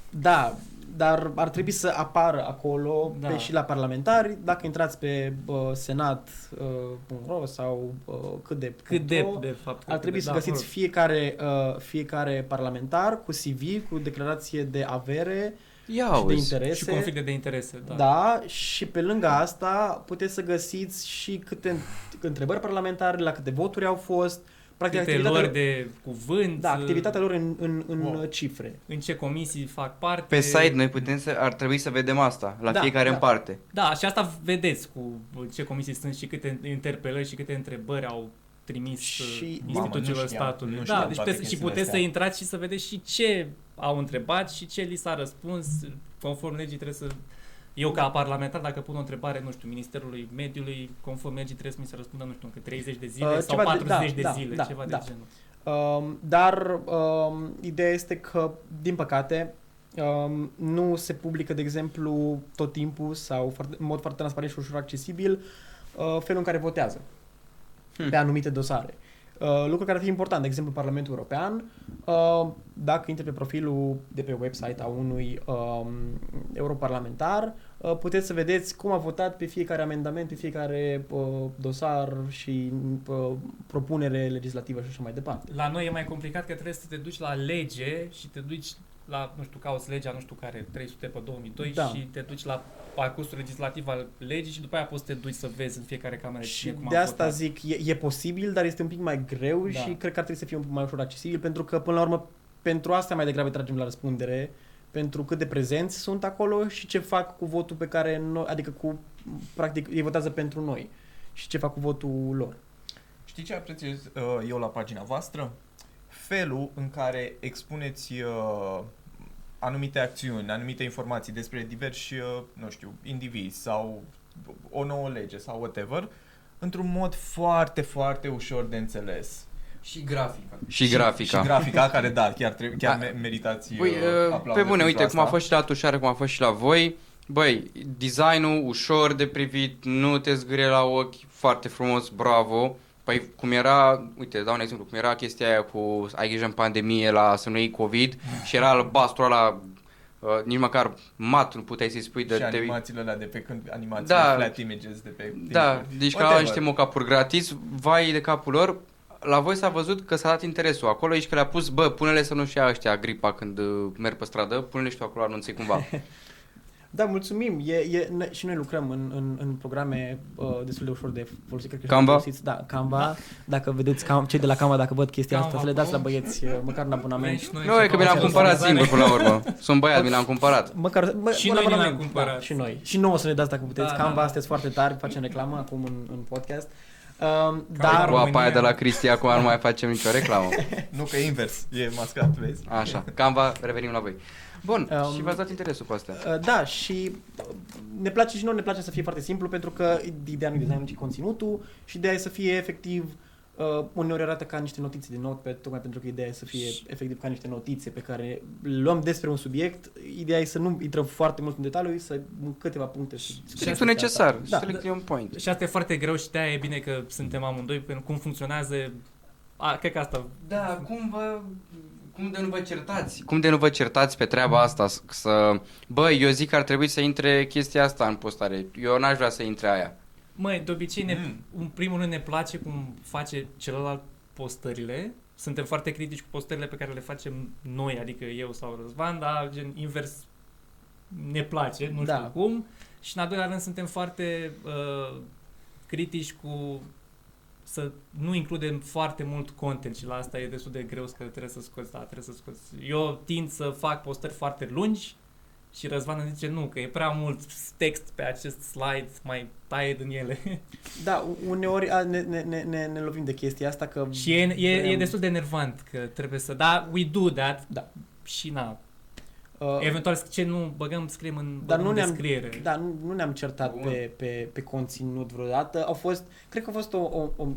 da, dar ar trebui să apară acolo Da. pe, și la parlamentari, dacă intrați pe uh, senat.ro sau uh, cât de cât de, de fapt. ar trebui cât să de, găsiți fiecare, uh, fiecare parlamentar cu CV, cu declarație de avere Ia și de auzi. interese. Și conflicte de interese, da. Da. da, și pe lângă asta puteți să găsiți și câte întrebări parlamentare, la câte voturi au fost, practic Câte activitatea, lor de cuvânt, da, activitatea lor în, în, în Wow. cifre. în ce comisii fac parte. Pe site noi putem să, ar trebui să vedem asta, la Da, fiecare da. în parte. Da, și asta vedeți cu ce comisii sunt și câte interpelări și câte întrebări au trimis Și- și Mamă, instituțiilor nu știam, statului. nu da, știam deci toate puteți, și chestiile puteți să astea. intrați și să vedeți și ce au întrebat și ce li s-a răspuns. Conform legii trebuie să... Eu ca parlamentar, dacă pun o întrebare, nu știu, Ministerului Mediului, conform legii trebuie să mi se răspundă, nu știu, încă 30 de zile Uh, sau ceva de- 40 da, de, da, zile, da, ceva da. de genul. Um, dar um, ideea este că, din păcate, um, nu se publică, de exemplu, tot timpul sau foarte, în mod foarte transparent și ușor accesibil uh, felul în care votează Hmm. pe anumite dosare. Uh, lucru care ar fi important, de exemplu, Parlamentul European, uh, dacă intri pe profilul de pe website a unui um, europarlamentar, uh, puteți să vedeți cum a votat pe fiecare amendament, pe fiecare uh, dosar și uh, propunere legislativă și așa mai departe. La noi e mai complicat că trebuie să te duci la lege și te duci la, nu știu, cauți legea, nu știu care, 300 pe 2002 Da. și te duci la parcursul legislativ al legii și după aia poți să te duci să vezi în fiecare cameră Și cine cum de a asta votat. zic, e, e posibil, dar este un pic mai greu Da. și cred că ar trebui să fie un pic mai ușor accesibil, pentru că, până la urmă, pentru asta mai degrabă tragem la răspundere, pentru cât de prezenți sunt acolo și ce fac cu votul pe care noi, adică cu, practic, ei votează pentru noi și ce fac cu votul lor. Știi ce apreciez uh, eu la pagina voastră? Felul în care expuneți uh, anumite acțiuni, anumite informații despre diversi, uh, nu știu, indivizi sau o nouă lege sau whatever, într-un mod foarte, foarte ușor de înțeles. Și grafica. Și grafica. Și grafica, care da, chiar, trebuie, chiar Da. me- meritați Băi, uh, uh, aplauze pe bune, pentru uite, cum a asta. fost și la tușare, cum a fost și la voi. Băi, designul ușor de privit, nu te zgârie la ochi, foarte frumos, bravo. Păi cum era, uite, dau un exemplu, cum era chestia aia cu ai grijă în pandemie la să nu iei COVID [LAUGHS] și era albastru ăla, uh, nici măcar mat nu puteai să-i spui de și te... animațiile alea de pe când, animațiile Da. flat images de pe Da, clipuri. deci că au Whatever. niște mock gratis, vai de capul lor. La voi s-a văzut că s-a dat interesul acolo, aici că le-a pus, bă, pune-le să nu-și ia ăștia gripa când uh, merg pe stradă, pune-le și tu acolo, anunțe cumva. [LAUGHS] Da, mulțumim. E, e, ne, și noi lucrăm în, în, în programe uh, destul de ușor de folosit. Cred că și Canva? folosiți. Da, Canva. Dacă vedeți cam, cei de la Canva, dacă văd chestia Canva asta, să le dați la Pro. băieți uh, măcar un abonament. Vrem și noi Nu, e să că mi l-am facem cumpărat personalizare. singur până la urmă. Sunt băiat, mi l-am cumpărat. Măcar, bă, Și un noi ne abonament. l-am cumpărat. Da, și noi. Și nouă să ne dați dacă puteți. Da, Canva, da, da. sunteți foarte tari, facem reclamă acum în, în podcast. Um, Canva dar, Cu apa România. aia de la Cristi, acum nu mai facem nicio reclamă. [LAUGHS] Nu, că e invers, e mascat, vezi? Așa, Canva, revenim la voi. Bun, Um, și v-ați dat interesul cu astea. Uh, Da, și uh, ne place și noi, ne place să fie foarte simplu pentru că ideea nu e designul, ci conținutul și ideea e să fie efectiv uh, uneori arată ca niște notițe de notepad, tocmai pentru că ideea e să fie efectiv ca niște notițe pe care le luăm despre un subiect. Ideea e să nu intrăm foarte mult în detaliu, să în câteva puncte. să discutăm Selectul despre asta. necesar, Da. selectul on point. Și asta e foarte greu și de-aia e bine că suntem amândoi, pentru cum funcționează... A, cred că asta... Da, cum vă... Cum de nu vă certați? Cum de nu vă certați pe treaba asta? S- Să... Bă, eu zic că ar trebui să intre chestia asta în postare. Eu n-aș vrea să intre aia. Măi, de obicei, ne, Mm. în primul rând ne place cum face celălalt postările. Suntem foarte critici cu postările pe care le facem noi, adică eu sau Răzvan, dar gen invers ne place, nu Da. știu cum. Și în al doilea rând suntem foarte uh, critici cu să nu includem foarte mult content și la asta e destul de greu că trebuie să scoți, da, trebuie să scoți. Eu tind să fac postări foarte lungi și Răzvan îmi zice nu, că e prea mult text pe acest slide, mai taie din ele. [LAUGHS] Da, uneori a, ne, ne, ne, ne, ne lovim de chestia asta că și e, e, e vrem- destul de enervant că trebuie să, da, we do that, Da. și na, uh, eventual ce nu băgăm, scriem în, Dar băgăm nu în ne-am- descriere. Da, nu, nu ne-am certat Bun. pe, pe, pe conținut vreodată. Au fost, cred că a fost o, o, o,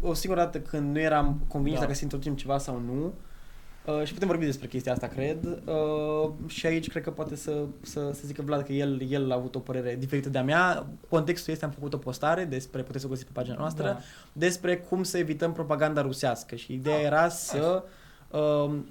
o singură dată când nu eram convins Da. dacă să introducem ceva sau nu. Uh, și putem vorbi despre chestia asta, cred. Uh, și aici cred că poate să, să, să zică Vlad că el, el a avut o părere diferită de-a mea. Contextul este, am făcut o postare despre, puteți să o găsiți pe pagina noastră, Da. despre cum să evităm propaganda rusească și ideea era să uh,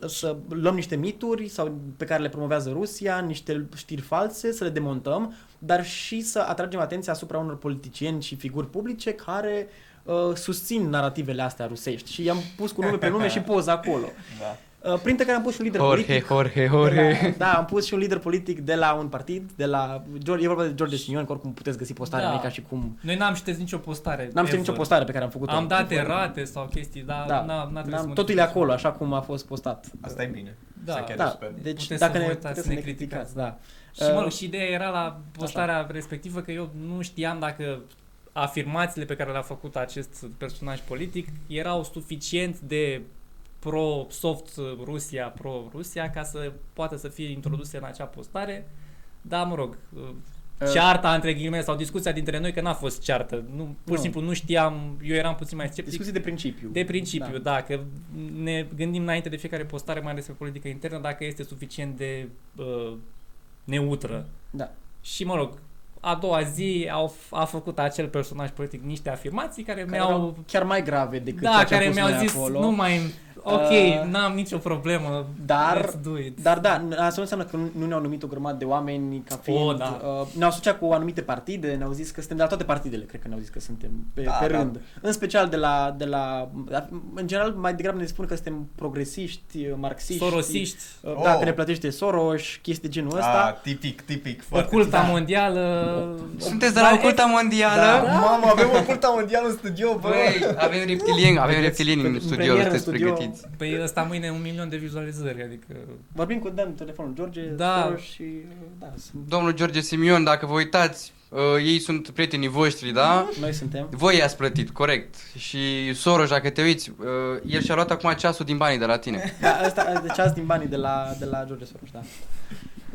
să luăm niște mituri sau pe care le promovează Rusia, niște știri false, să le demontăm, dar și să atragem atenția asupra unor politicieni și figuri publice care uh, susțin narativele astea rusești. Și i-am pus cu nume pe nume și poza acolo. Da. Uh, printre care am pus și un lider Jorge, politic. Jorge, de Jorge. La, da, am pus și un lider politic de la un partid, de la George, e vorba de George Simion, că oricum puteți găsi postarea Da. mea ca și cum. Noi n-am șters nicio postare. N-am știut ever. nicio postare pe care am făcut-o. Am dat erate sau chestii, dar Da. n-a, n-a trebuit să N-am, mă totul e acolo, așa cum a fost postat. Asta e bine. Da. Asta chiar e Da, super. deci Puteți dacă să ne vă uitați, puteți să să ne ne criticați, da. Și mă rog, Uh, și ideea era la postarea respectivă că eu nu știam dacă afirmațiile pe care le-a făcut acest personaj politic erau suficient de pro-soft Rusia, pro-Rusia, ca să poată să fie introduse în acea postare. Da, mă rog, cearta între ghilimele sau discuția dintre noi, că n-a fost ceartă. Nu, pur și Nu. simplu nu știam, eu eram puțin mai sceptic. Discuții de principiu. De principiu, da. da, că ne gândim înainte de fiecare postare, mai ales pe politică internă, dacă este suficient de uh, neutră. Da. Și, mă rog, a doua zi au, a făcut acel personaj politic niște afirmații care, Care mi-au erau chiar mai grave decât da, ceea ce care am pus mi-au noi zis acolo. nu mai ok, Uh, n-am nicio problemă. dar- let's do it. Dar da, asta nu înseamnă că nu- nu ne-au numit o grămadă de oameni ca fiind... O, da. uh, ne-au asociat cu anumite partide, ne-au zis că suntem de la toate partidele, cred că ne-au zis că suntem pe, Da, pe da. rând. În special de la, de la... În general, mai degrabă ne spun că suntem progresiști, marxiști. Sorosiști, uh, Da, Oh. că ne plătește Soros, chestii de genul Ah, ăsta. tipic, tipic. foarte oculta da. mondială. Sunteți de la oculta mondială? Da, mamă, avem o culta mondială în studio, bă. Băi, avem reptilieni, avem reptilieni în În studio, premieră în sunteți studio. Pregătiți. Păi ăsta mâine un milion de vizualizări, adică... Vorbim cu Dan telefonul George, Da. Soros și... uh, Da, sunt- Domnul George Simion, dacă vă uitați, uh, ei sunt prietenii voștri, da? noi suntem. Voi i-ați plătit, corect. Și Soros, dacă te uiți, uh, el și-a luat acum ceasul din banii de la tine. Da, ăsta, deci azi din banii de la, de la George Soros, da.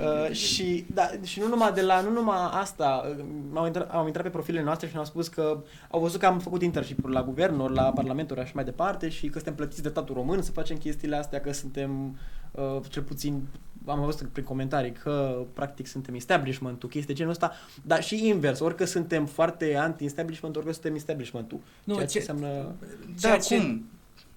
Uh, și, da, și nu numai de la, nu numai asta, uh, am intrat, am intrat pe profilele noastre și ne-au spus că au văzut că am făcut internship la guvernuri, la parlamenturi și așa mai departe și că suntem plătiți de statul român să facem chestiile astea, că suntem, uh, cel puțin, am văzut prin comentarii că practic suntem establishment-ul, chestii de genul ăsta, dar și invers, orică suntem foarte anti-establishment, orică suntem establishment-ul. Nu, ceea ce, ce- înseamnă... Da, Ceea ce- cum?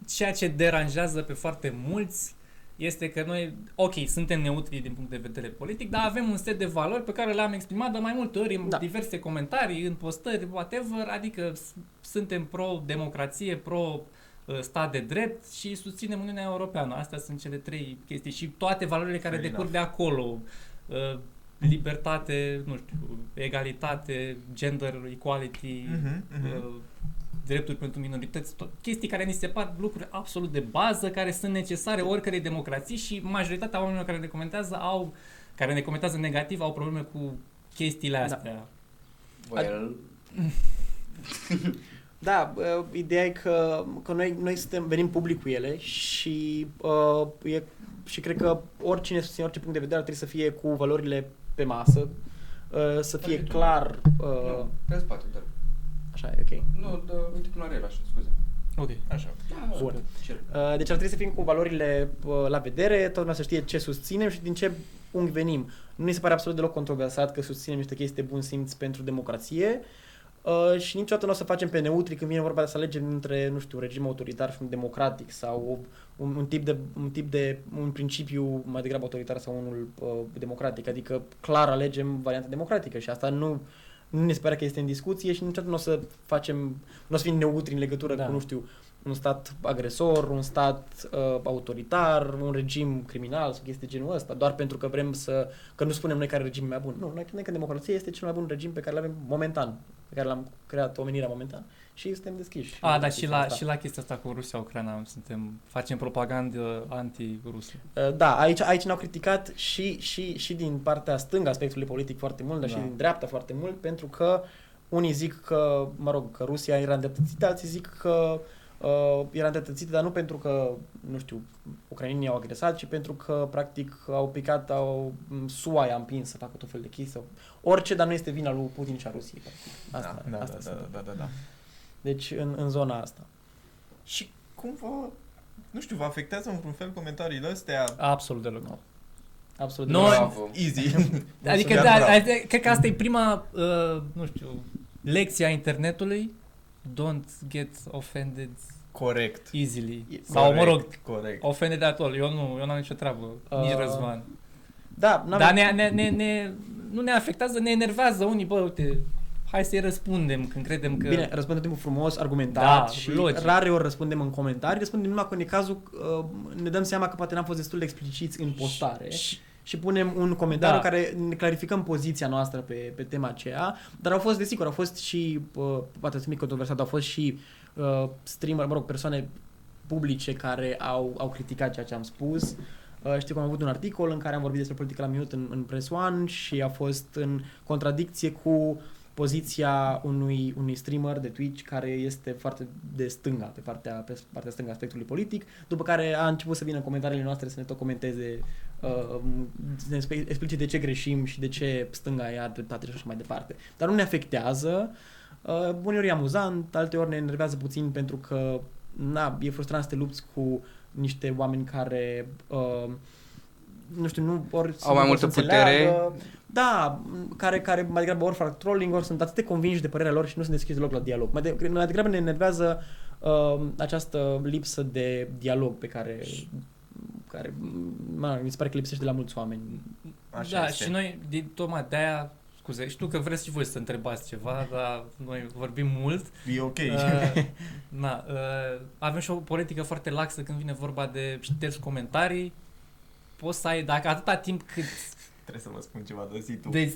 ceea ce deranjează pe foarte mulți este că noi, ok, suntem neutri din punct de vedere politic, dar avem un set de valori pe care le-am exprimat de mai multe ori în Da. diverse comentarii, în postări, whatever, adică s- suntem pro-democrație, pro-stat de drept și susținem Uniunea Europeană. Astea sunt cele trei chestii și toate valorile care Fair decurg de acolo. Uh, Libertate, nu știu, egalitate, gender equality, Mhm, mhm. uh, drepturi pentru minorități, tot, chestii care ni se par lucruri absolut de bază, care sunt necesare oricărei democrații și majoritatea oamenilor care ne comentează au, care ne comentează negativ au probleme cu chestiile Da. astea. Well, [LAUGHS] Da, uh, ideea e că, că noi, noi suntem, venim public cu ele și, uh, e, și cred că oricine susține orice punct de vedere ar trebui să fie cu valorile pe masă, uh, să fie Perfect. clar, uh, nu, pe spate, dar. așa e ok. Nu, da, uite cum la el, așa, scuze. Ok. Așa. Bun. Cer. Uh, Deci ar trebui să fim cu valorile uh, la vedere, toată lumea să știe ce susținem și din ce unghi venim. Nu mi se pare absolut deloc controversat că susținem niște chestii de bun simț pentru democrație uh, și niciodată nu o să facem pe neutri când vine vorba de să alegem între, nu știu, un regim autoritar și un democratic sau un, un, tip de, un tip de, un principiu mai degrabă autoritar sau unul uh, democratic. Adică clar alegem varianta democratică și asta nu, nu ne se pare că este în discuție și niciodată nu o să facem, nu o să fim neutri în legătură Da. cu, nu știu, un stat agresor, un stat uh, autoritar, un regim criminal sau chestii de genul ăsta, doar pentru că vrem să, că nu spunem noi care regim e mai bun. Nu, noi credem că democrația este cel mai bun regim pe care îl avem momentan, pe care l-am creat omenirea momentan și suntem deschiși. A, da, la și chestia la, asta. și la chestia asta cu Rusia-Ucraina suntem, facem propagandă anti-rusă. Uh, Da, aici, aici ne-au criticat și, și, și din partea stângă a spectrului politic foarte mult, dar Da. și din dreapta foarte mult, pentru că unii zic că, mă rog, că Rusia era îndreptățită, alții zic că uh, era îndreptățită, dar nu pentru că, nu știu, ucrainenii au agresat, ci pentru că, practic, au picat, au, m, SUA i-a împins să facă tot fel de chestii sau orice, dar nu este vina lui Putin și a Rusiei. practic. Asta, da, da, asta da, sunt. da, da, da, da. Deci, în, în zona asta. Și cum vă, nu știu, vă afectează în vreun fel comentariile astea? Absolut deloc. Absolut. Noi- Bravo. Easy. [LAUGHS] Adică, Mulțumesc, da, bravo. adică, cred că asta e prima, uh, nu știu, lecția internetului. Don't get offended Corect. easily. E- Sau, mă rog, Corect. offended at all. Eu nu, eu n-am nicio treabă. Nici Uh, Răzvan. Da, n-am Dar ne, ne, ne, ne, nu ne afectează, ne enervează unii, bă, uite, hai să-i răspundem când credem că... Bine, răspundem timpul frumos, argumentat Da, și logic. rare ori răspundem în comentarii, răspundem numai când e cazul, uh, ne dăm seama că poate n-am fost destul de expliciți în postare și, și punem un comentariu Da. care ne clarificăm poziția noastră pe, pe tema aceea, dar au fost, desigur, au fost și, uh, poate să mic controversat, au fost și uh, streamer, mă rog, persoane publice care au, au criticat ceea ce am spus. Uh, știu că am avut un articol în care am vorbit despre politică la minut în, în Press One și a fost în contradicție cu poziția unui, unui streamer de Twitch care este foarte de stânga, pe partea, pe partea stânga a spectrului politic, după care a început să vină în comentariile noastre să ne tot comenteze, uh, să ne explice- explice de ce greșim și de ce stânga e are dreptate și așa mai departe. Dar nu ne afectează, uh, uneori e amuzant, alteori ne enervează puțin pentru că na, e frustrant să te lupți cu niște oameni care uh, nu știu, nu ori să Au mai nu multă vor să putere. înțeleagă. Da, m, care, care mai degrabă ori fac trolling, ori sunt atât de convinși de părerea lor și nu sunt deschiși deloc la dialog. Mai, de, mai degrabă ne enervează uh, această lipsă de dialog pe care care mă, mi se pare că lipsește de la mulți oameni. Așa da, este. și noi, din tocmai de-aia, scuze, știu că vreți și voi să întrebați ceva, dar noi vorbim mult. E ok. Uh, [LAUGHS] na, uh, avem și o politică foarte laxă când vine vorba de șters comentarii. Poți să ai, dacă atâta timp cât Trebuie să vă spun ceva, de zi tu. Deci,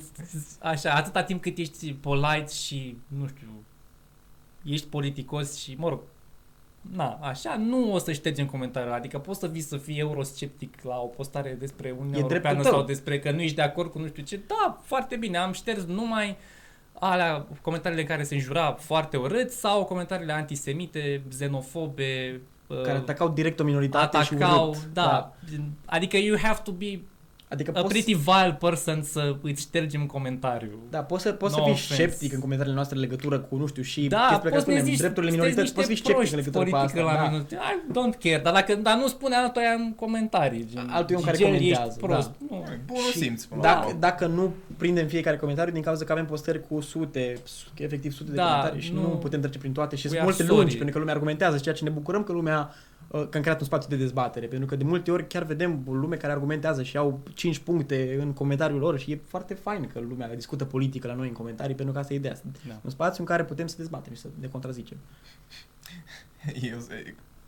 așa, atâta timp cât ești polite și, nu știu, ești politicos și, mă rog, na, așa, nu o să ștergem comentariile. Adică poți să vii să fii eurosceptic la o postare despre Uniunea E Europeană dreptul tău. sau despre că nu ești de acord cu nu știu ce. Da, foarte bine, am șters numai alea, comentariile în care se înjura foarte urât sau comentariile antisemite, xenofobe, uh, Care atacau direct o minoritate și atacau, urât. da. Adică you have to be Adică a poți, pretty vile person să îți ștergem comentariu. da, poți să, poți No să fii offense. sceptic în comentariile noastre în legătură cu, nu știu, și Da, chestii pe care poți să ne spunem, zici, drepturile sunteți minorități, niște poți să fii sceptic în proști legătură cu politică asta. la da. minut. I don't care, dar, dacă, dar nu spune altul aia în comentarii. Gen, Altul e un care gen, comentează, Ești prost. da. Nu. Bunul Și simț. până la Dacă, urmă. dacă nu prindem fiecare comentariu din cauza că avem postări cu sute, su- efectiv sute de Da, comentarii și nu, nu- putem trece prin toate și we sunt are multe sorry. lungi pentru că lumea argumentează, ceea ce ne bucurăm că lumea uh, că am creat un spațiu de dezbatere, pentru că de multe ori chiar vedem lume care argumentează și au 5 puncte în comentariul lor și e foarte fain că lumea discută politică la noi în comentarii, pentru că asta e ideea. Da. Un spațiu în care putem să dezbatem și să ne contrazicem. [LAUGHS] Eu,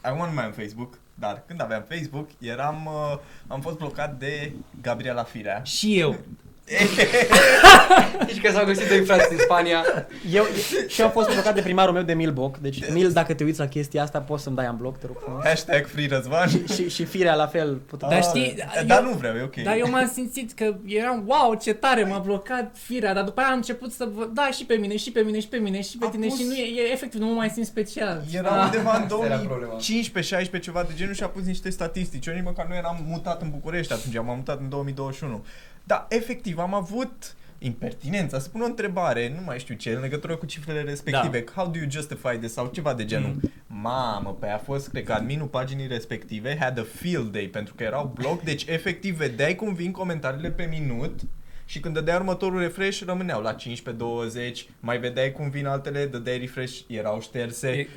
am un mai în Facebook, dar când aveam Facebook, eram, uh, am fost blocat de Gabriela Firea. Și eu. [LAUGHS] [LAUGHS] Deci că s-au găsit doi frați din Spania. Eu, și eu am fost blocat de primarul meu de Milboc, deci Mil, dacă te uiți la chestia asta, poți să-mi dai un bloc, te rog frumos. Hashtag Free Răzvan. și, și, și firea la fel. Pot... Dar știi, Ah, Dar eu- nu vreau, e ok. Dar eu m-am simțit că eram, wow, ce tare, m-a blocat firea, dar după aia am început să văd, da, și pe mine, și pe mine, și pe mine, și pe A tine pus- și nu e, e, efectiv, nu mă mai simt special. Era Ah. undeva în Asta era problema. 2015-16 ceva de genul și a pus niște statistici. Eu nici măcar nu eram mutat în București atunci, m-am mutat în 2021. Dar efectiv am avut impertinența să pun o întrebare, nu mai știu ce, în legătură cu cifrele respective. Da. How do you justify this? Sau ceva de genul. Mm. Mamă, pe a fost, cred că adminul paginii respective had a field day pentru că erau bloc, deci efectiv vedeai cum vin comentariile pe minut și când dădeai următorul refresh rămâneau la 15-20, mai vedeai cum vin altele, dădeai refresh, erau șterse. E,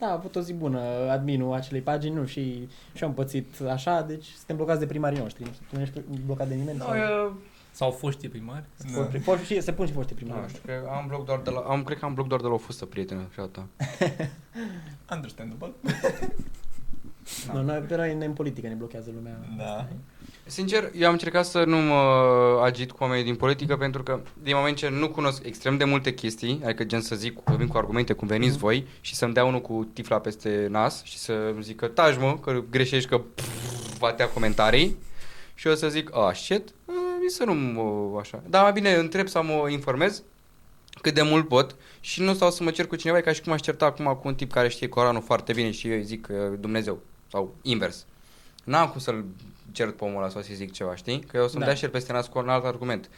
Da, a avut o zi bună adminul acelei pagini, nu, și, și am pățit așa, deci suntem blocați de primarii noștri. Nu știu, tu nu ești blocat de nimeni? No, sau- eu, sau foști primari. Da. Foști- foști- și se pun și foști primari. nu știu, că am bloc doar de la, am, cred că am bloc doar de la o fustă prietenă și atâta. [LAUGHS] Understandable. [LAUGHS] Nu, noi, pe noi ne în politică ne blochează lumea. Da. Sincer, eu am încercat să nu mă agit cu oamenii din politică pentru că din moment ce nu cunosc extrem de multe chestii, adică gen să zic, vin cu argumente cum veniți Mhm. voi și să-mi dea unul cu tifla peste nas și să îmi zică taci mă, că greșești, că pff, va tea comentarii și eu să zic, ah, shit, uh, mi să nu mă, așa. Dar mai bine întreb sau mă informez cât de mult pot și nu stau să mă cer cu cineva, e ca și cum aș certa acum cu un tip care știe Coranul foarte bine și eu îi zic uh, Dumnezeu sau invers. N-am cum să-l cer pe omul ăla sau să-i zic ceva, știi? Că eu o să-mi Da. dea și el peste nas cu un alt argument.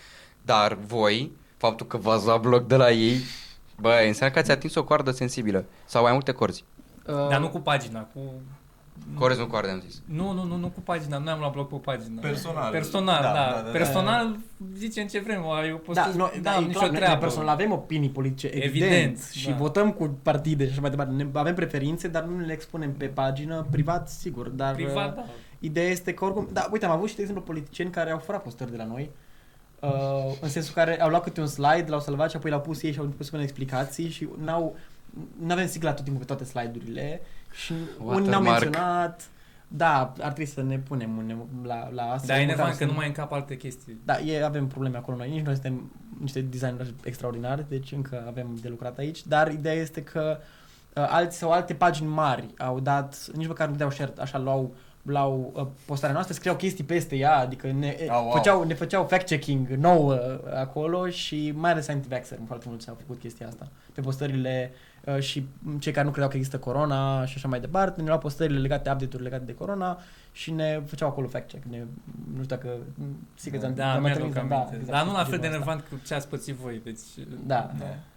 Dar voi, faptul că v-ați luat bloc de la ei, bă, înseamnă că ați atins o coardă sensibilă. Sau mai multe corzi. Uh, Dar nu cu pagina, cu... Corzi, nu coarde, am zis. Nu, nu, nu, nu cu pagina, nu am luat bloc pe pagina. Personal. Personal, da. Da, da, da, da, da. Personal, zicem ce vrem, eu da, postez, noi, da, da, e nicio clar, noi treabă. personal avem opinii politice, evident, Evident, și da. votăm cu partide și așa mai departe. Ne, avem preferințe, dar nu le expunem pe pagină, privat, sigur, dar Privat, uh, da. Ideea este că oricum, da, uite, am avut și, de exemplu, politicieni care au furat postări de la noi, uh, în sensul care au luat câte un slide, l-au salvat și apoi l-au pus ei și au început să pună explicații și n-au, nu avem sigla tot timpul pe toate slide-urile și unii n-au Watermark. menționat, da, ar trebui să ne punem un, la, la asta. Dar e măcar enervant să că nu mai încap alte chestii. Da, e, avem probleme acolo noi, nici noi suntem niște designeri extraordinari, deci încă avem de lucrat aici, dar ideea este că uh, alți sau alte pagini mari au dat, nici măcar nu dau share, așa luau luau uh, postarea noastră, scriau chestii peste ea, adică ne, Oh, wow. făceau, ne făceau fact-checking nou uh, acolo și mai ales anti-vaxxer, foarte mulți au făcut chestia asta pe postările uh, și cei care nu credeau că există corona și așa mai departe, ne luau postările legate, update-uri legate de corona și ne făceau acolo fact-check. Ne, nu știu dacă, sigur, Da, am- Da, am mai mi-aduc trimis, aminte. exact, Dar nu la fel de genul ăsta. enervant cu ce ați pățit voi, deci... Da. Da. It's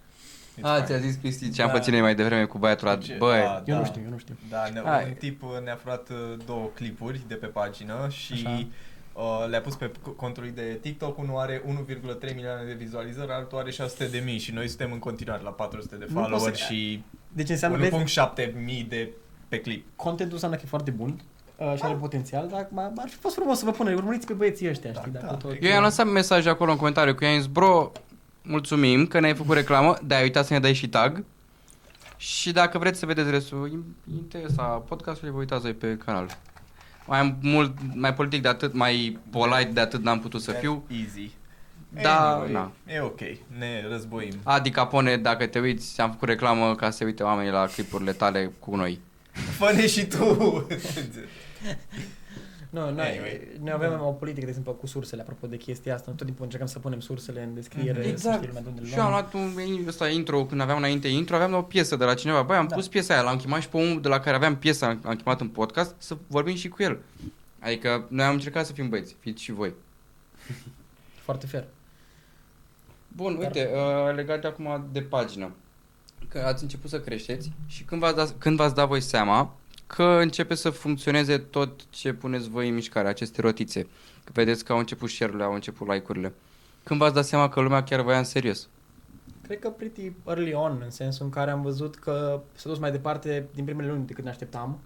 A, fine. ți-a zis Cristi ce am Da. pățit noi mai devreme cu băiatul ăla. Ce- Băi, da, Eu da. nu știu, eu nu știu. Da, ne, Hai. un tip uh, ne-a furat uh, două clipuri de pe pagină și Așa. uh, le-a pus pe c- contul lui de TikTok. Unul are 1,3 milioane de vizualizări, altul are 600 de mii și noi suntem în continuare la 400 de Nu pot followeri să- și Deci înseamnă că 1,7 mii de pe clip. contentul înseamnă că e foarte bun uh, și are potențial, dar m- ar fi fost frumos să vă pună, urmăriți pe băieții ăștia, Da, știi, da. dacă tot... eu i-am lăsat mesaj acolo în comentariu cu i-am zis, bro, mulțumim că ne-ai făcut reclamă, dar ai uitat să ne dai și tag. Și dacă vreți să vedeți restul interesa podcastului, vă uitați voi pe canal. Mai am mult, mai politic de atât, mai polite de atât n-am putut să fiu. Easy. Da, Anyway, na. E ok, ne războim. Adi Capone, dacă te uiți, am făcut reclamă ca să se uite oamenii la clipurile tale cu noi. Fă-ne și tu! [LAUGHS] Nu, noi, Anyway. noi avem o politică, de exemplu, cu sursele, apropo de chestia asta. Tot timpul încercăm să punem sursele în descriere, Mhm. să știe lumea de unde le Și eu am luăm. luat un ăsta intro, când aveam înainte intro, aveam o piesă de la cineva. Băi, am Da. pus piesa aia, l-am chemat și pe omul de la care aveam piesa, am chemat în podcast, să vorbim și cu el. Adică noi am încercat să fim băieți, fiți și voi. [LAUGHS] Foarte fair. Bun, Dar- uite, uh, legat de acum de pagină. Că ați început să creșteți și când v-ați dat, când v-ați dat voi seama că începe să funcționeze tot ce puneți voi în mișcare, aceste rotițe. Că vedeți că au început share-urile, au început like-urile. Când v-ați dat seama că lumea chiar vă ia în serios? Cred că pretty early on, în sensul în care am văzut că s-a dus mai departe din primele luni decât ne așteptam.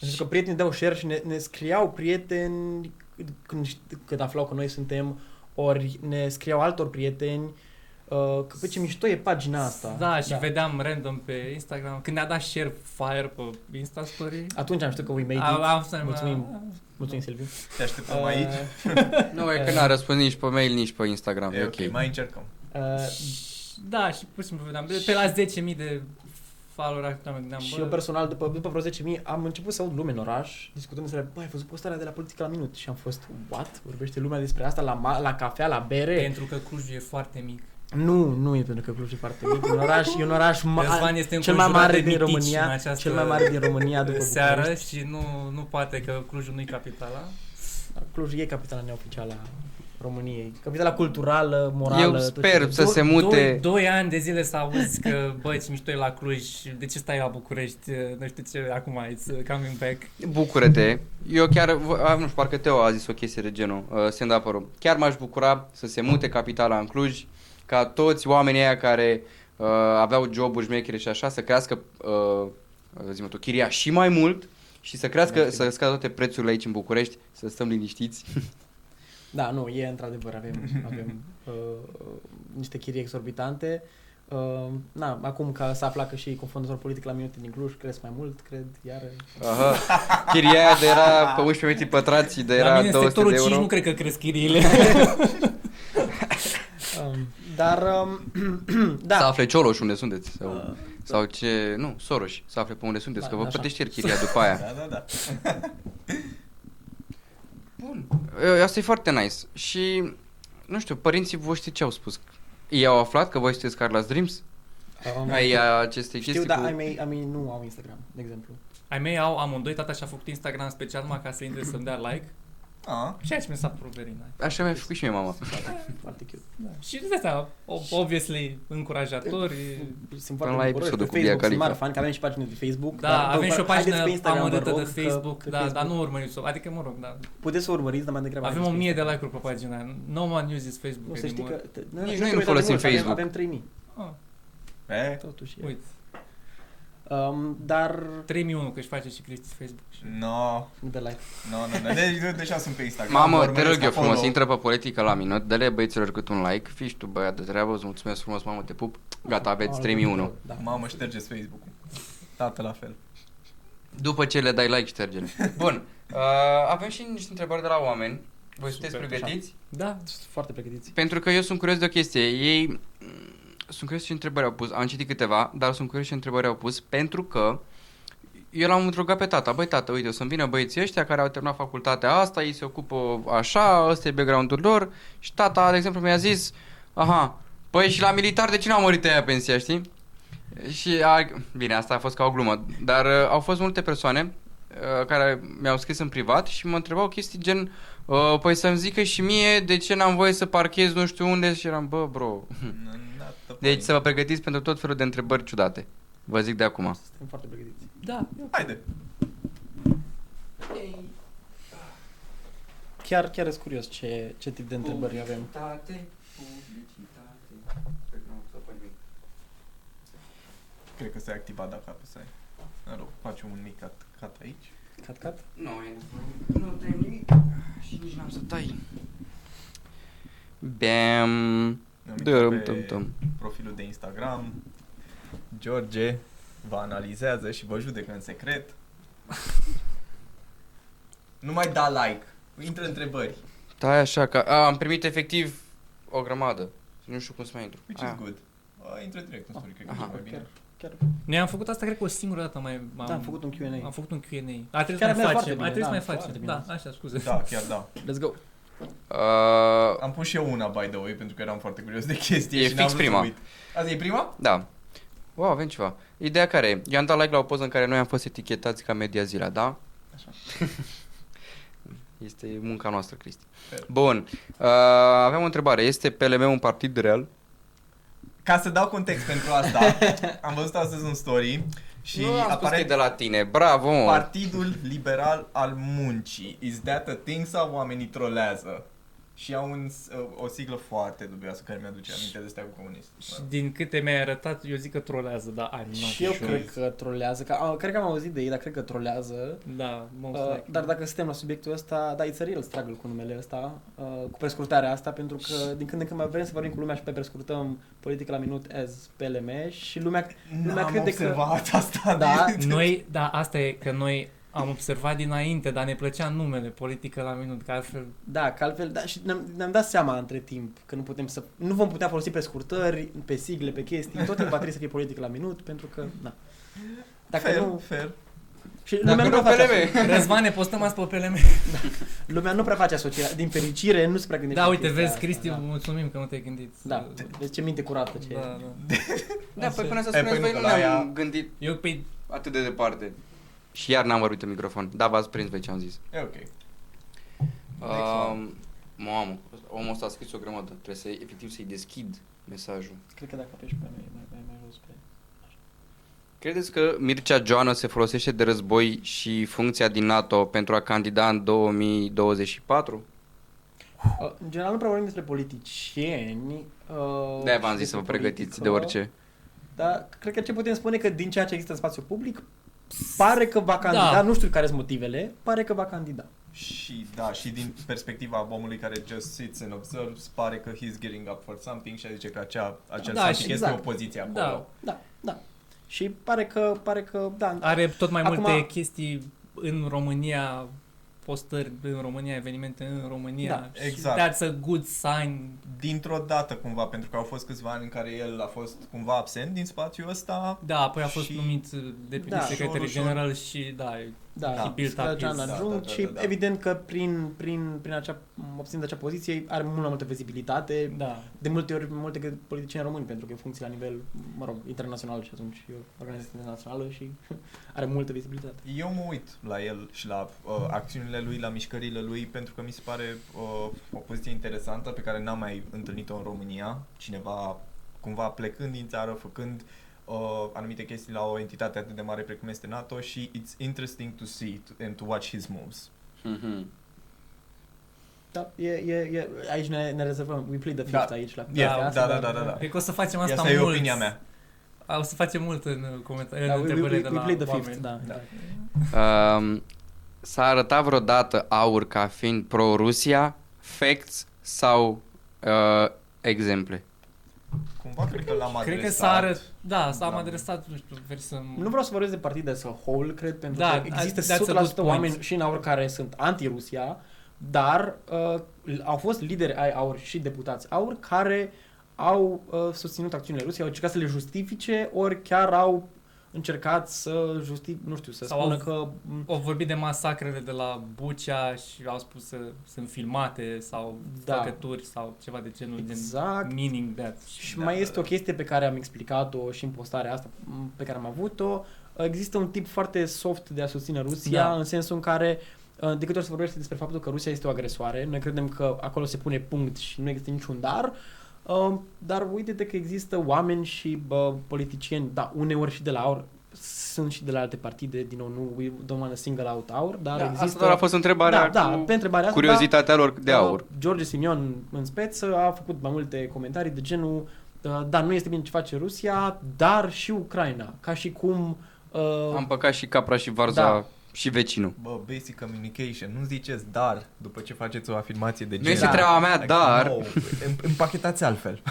Pentru că prietenii dau share și ne, ne scriau prieteni când, șt- când aflau că noi suntem, ori ne scriau altor prieteni uh, că pe ce mișto e pagina asta. Da, și vedeam random pe Instagram, când ne-a dat share fire pe Insta Story, Atunci am știut că we made am, it. am să Mulțumim. Mulțumim, Silviu. Te așteptăm Uh, aici? [LAUGHS] Nu, e că n-a răspuns nici pe mail, nici pe Instagram. E ok, mai încercăm. Uh, Da, și pur și simplu vedeam, pe la 10.000 de follower acum mă gândeam, Și bă, eu personal, după, după vreo 10.000, am început să aud lume în oraș, discutând despre, băi, ai văzut postarea de la politică la minut? Și am fost, what? Vorbește lumea despre asta la, ma- la cafea, la bere? pentru că Clujul e foarte mic. Nu, nu e pentru că Cluj e foarte mic. E un oraș, e un oraș Răzvan ma- este cel mai înconjurat mare de din mitici în România, această cel mai mare din România după seară București. și nu, nu poate că Clujul nu e capitala. Cluj e capitala neoficială a României. Capitala culturală, morală. Eu tot sper ce- să se mute... Doi, doi ani de zile să auzi că, băi, ce mișto e la Cluj, de ce stai la București, nu știu ce, acum it's coming back. Bucură-te. Eu chiar, v- a, nu știu, parcă Teo a zis o chestie de genul, uh, stand up Chiar m-aș bucura să se mute capitala în Cluj, ca toți oamenii aia care uh, aveau joburi șmechere și așa, să crească, uh, zi tu, chiria și mai mult și să crească, să scadă toate prețurile aici în București, să stăm liniștiți. Da, nu, e într-adevăr, avem, avem uh, niște chirii exorbitante. Uh, na, acum că s-a aflat că și confondator politic la minute din Cluj cresc mai mult, cred, iar... Aha. Chiria aia de era pe 11 metri pătrați, de la era mine în 200 sectorul de 5 euro. nu cred că cresc chiriile. [LAUGHS] Um, dar, um, [CLEARS THROAT] Da. Să da, afle Cioloș unde sunteți. Sau, Uh, sau ce... Nu, Soros. Să afle pe unde sunteți, Da, că vă așa. plătește el chiria după aia. Da, da, da. [LAUGHS] Bun. E, Asta e foarte nice. Și, nu știu, părinții voștri ce au spus? Ei au aflat că voi sunteți Carla's Dreams? um, Ai aceste știu, chestii dar cu... ai mei, ai mei nu au Instagram, de exemplu. Ai mei au amândoi, tata și-a făcut Instagram special numai ca să intre să-mi dea like. Ah, Ceea ce mi s-a părut very nice. Așa mi-a făcut și mie mama. [LAUGHS] Foarte cute. Da. Și de asta, obviously, încurajatori. Sunt Până foarte la bucuroși. episodul Pe cu Mia Facebook sunt Khalifa. mare fan, că avem și pagină de Facebook. Da, dar, avem bă, și o haideți pagină pe Instagram, vă amărâtă rog, de că Facebook, pe da, Facebook dar nu urmăriți-o. Adică, mă rog, da. Puteți să urmăriți, dar mai degrabă Avem o haideți pe mie de Instagram. like-uri pe pagina. aia. No one uses Facebook Nu, să știi că... anymore. te- Nici știu noi că nu uitați folosim de mult, avem- Facebook. Avem 3000. Ah, e? Totuși. e. uite, Um, dar... 3001, că își face și Cristi Facebook. Și... No, Nu de like. no, no, no. De, deja sunt pe Instagram. Mamă, mă te urmăresc rog eu acolo. frumos, intră pe politică la minut, dă-le băieților cât un like, fii și tu băiat de treabă, îți mulțumesc frumos, mamă, te pup, gata, aveți 3001. Da. Mamă, ștergeți Facebook-ul. Tată la fel. După ce le dai like, ștergele. [LAUGHS] Bun, uh, avem și niște întrebări de la oameni. Voi sunteți Super, pregătiți? Da, Sunt foarte pregătiți. Pentru că eu sunt curios de o chestie. Ei mm, sunt curios ce întrebări au pus. Am citit câteva, dar sunt curios ce întrebări au pus pentru că eu l-am rugat pe tata. Băi, tată, uite, o să-mi vină băieții ăștia care au terminat facultatea asta, ei se ocupă așa, ăsta e background-ul lor și tata, de exemplu, mi-a zis, aha, păi și la militar de ce n-au murit aia pensia, știi? Și, a, bine, asta a fost ca o glumă, dar uh, au fost multe persoane uh, care mi-au scris în privat și mă întrebau chestii gen, uh, păi să-mi zică și mie de ce n-am voie să parchez nu știu unde și eram, bă, bro, N- n- Deci să vă pregătiți pentru tot felul de întrebări ciudate. Vă zic de acum. Suntem foarte pregătiți. Da, Haide. Chiar, chiar sunt curios ce, ce tip de întrebări avem. Publicitate, publicitate. Cred că n-am să fac nimic. Cred că s-a activat dacă apăsai. Mă rog, facem un mic cut, cut aici. Cat, cat? Nu, e nu tai nimic și nici n-am să tai. Bam. Ne uităm Dărâm, pe tum, tum. profilul de Instagram. George vă analizează și vă judecă în secret. nu mai da like. Intră întrebări. Tai așa că... A, am primit efectiv o grămadă. Nu știu cum să mai intru. Which Aia. is good. A, intră direct în story, cred că Aha. e mai bine. Chiar, chiar. Noi am făcut asta, cred că o singură dată mai... Da, am făcut un Q&A. Am făcut un Q&A. A trebuit Chiar să mai merge foarte facem. bine, A trebuit să da, mai foarte facem. bine. Da, așa, scuze. Da, chiar da. Let's go. Uh, Am pus și eu una, by the way, pentru că eram foarte curios de [LAUGHS] chestie E și n-am fix vrut să prima. uit. Asta e prima? da. Wow, avem ceva. Ideea care e? Eu am dat like la o poză în care noi am fost etichetați ca media zilea, da? Așa. [LAUGHS] Este munca noastră, Cristi. Fair. Bun. Uh, aveam o întrebare. Este PLM un partid real? Ca să dau context pentru asta, [LAUGHS] am văzut astăzi un story și nu am spus că e aparent de la tine. Bravo, mă. Partidul Liberal al Muncii. Is that a thing sau oamenii trolează? Și au un, o siglă foarte dubioasă care mi-aduce aminte de stea cu comunist. Și din câte mi-ai arătat, eu zic că trolează, da, I'm not Și eu sure. cred că trolează. Că, a, cred că am auzit de ei, dar cred că trolează. Da, most Uh, likely. dar dacă suntem la subiectul ăsta, da, it's a real struggle cu numele ăsta, uh, cu prescurtarea asta, pentru că din când în când mai vrem să vorbim cu lumea și pe prescurtăm politica la minut as PLM și lumea... lumea N-am crede că- observat asta. Da. de- Noi, da, asta e că noi am observat dinainte, dar ne plăcea numele politică la minut, că altfel... Da, că altfel, da, și ne-am, ne-am dat seama între timp că nu putem să, nu vom putea folosi prescurtări, pe sigle, pe chestii, tot timpul va trebui să fie politică la minut, pentru că, da. Dacă fair, nu, fair. și Dacă lumea nu, nu prea face, PLM. Răzvan, ne postăm azi pe PLM. [LAUGHS] lumea nu prea face asocierea, din fericire nu se prea gândește Da, la uite, chestia vezi, asta, Cristi, da. mulțumim că nu te-ai gândit. Da, deci ce minte curată ce Da, e. da. [LAUGHS] Da, păi până să E, spuneți păi voi nu, nu că la ne-am ea- gândit Eu, pe atât de departe. Și iar n-am vorbit în microfon. Da, v-ați prins voi ce am zis. E ok. Um, mamă, omul ăsta a scris o grămadă. Trebuie să, efectiv, să-i deschid mesajul. Cred că dacă apeși pe mai, mai, mai, mai jos pe... Credeți că Mircea Joană se folosește de război și funcția din NATO pentru a candida în 2024? Uh, în general nu prea vorbim despre politicieni. Uh, De-aia v-am și zis să vă despre pregătiți politică, de orice. Dar cred că ce putem spune că din ceea ce există în spațiu public, pare că va candida, Da. nu știu care sunt motivele, pare că va candida. Și da, și din perspectiva omului care just sits and observes, pare că he's getting up for something și zice că acea, acel Da, something și este exact. o poziție acolo. Da. Da, da. Și pare că, pare că, da, Are tot mai Acum- multe chestii în România, postări în România, evenimente în România. Da, și exact. That's a good sign. Dintr-o dată cumva, pentru că au fost câțiva ani în care el a fost cumva absent din spațiul ăsta. Da, apoi a fost Și- numit de Da. secretar Ușor, ușor. general și da, da, Da. da built up Scălăcean his- adjunct Da, da, da, și da, da. evident că prin, prin, prin acea, obținând acea poziție are mult mai multă vizibilitate, da. de multe ori multe că politicieni români, pentru că e funcție la nivel, mă rog, internațional și atunci e o organizație internațională și [LAUGHS] are multă vizibilitate. Eu mă uit la el și la uh, acțiunile lui, la mișcările lui, pentru că mi se pare uh, o poziție interesantă pe care n-am mai întâlnit-o în România. Cineva cumva plecând din țară, făcând uh, anumite chestii la o entitate atât de mare precum este NATO și it's interesting to see to, and to watch his moves. Mhm. Da, e, e, e, aici ne, ne rezervăm, we plead the Da. fifth aici la Da, chestia da, asta, da, dar- da, da, da. Cred că o să facem asta Asta e mult. opinia mea. O să facem mult în comentarii, Da, în we, we, întrebările we, de we la plead the oameni. fifth, da. Da. da. Um, s-a arătat vreodată aur ca fiind pro-Rusia, facts sau uh, exemple? Cumva cred că l-am adresat. Cred că s-a arăt, da, s-a Da. adresat, nu știu, versăm... Nu vreau să vorbesc de partid as a whole, cred, pentru Da, că există that's a good 100% point. oameni și în aur care sunt anti-Rusia, dar uh, au fost lideri ai aur și deputați aur care au uh, susținut acțiunile Rusiei, au încercat să le justifice, ori chiar au încercat să justi, nu știu, să Sau spună au- că m, Au vorbit de masacrele de la Bucea și au spus că sunt filmate sau Da. făcături sau ceva de genul exact gen meaning that. Și Da, mai da, este o da. chestie pe care am explicat-o și în postarea asta m, pe care am avut-o. Există un tip foarte soft de a susține Rusia, Da. în sensul în care uh, de câte ori se vorbește despre faptul că Rusia este o agresoare, noi credem că acolo se pune punct și nu există niciun dar. Uh, dar uite că există oameni și bă, politicieni, da, uneori și de la AUR, sunt și de la alte partide, din nou, nu we don't want to single out AUR, dar Da, există... Asta doar a fost întrebarea da, da, cu pe întrebarea asta, curiozitatea lor de da, aur. uh, George Simion în speță a făcut mai multe comentarii de genul uh, da, nu este bine ce face Rusia, dar și Ucraina, ca și cum uh, Am păcat și capra și varza Da. Și vecinul. Bă, basic communication, nu ziceți dar după ce faceți o afirmație de Nu gen. este Da. treaba mea, dar... No, îm- împachetați altfel.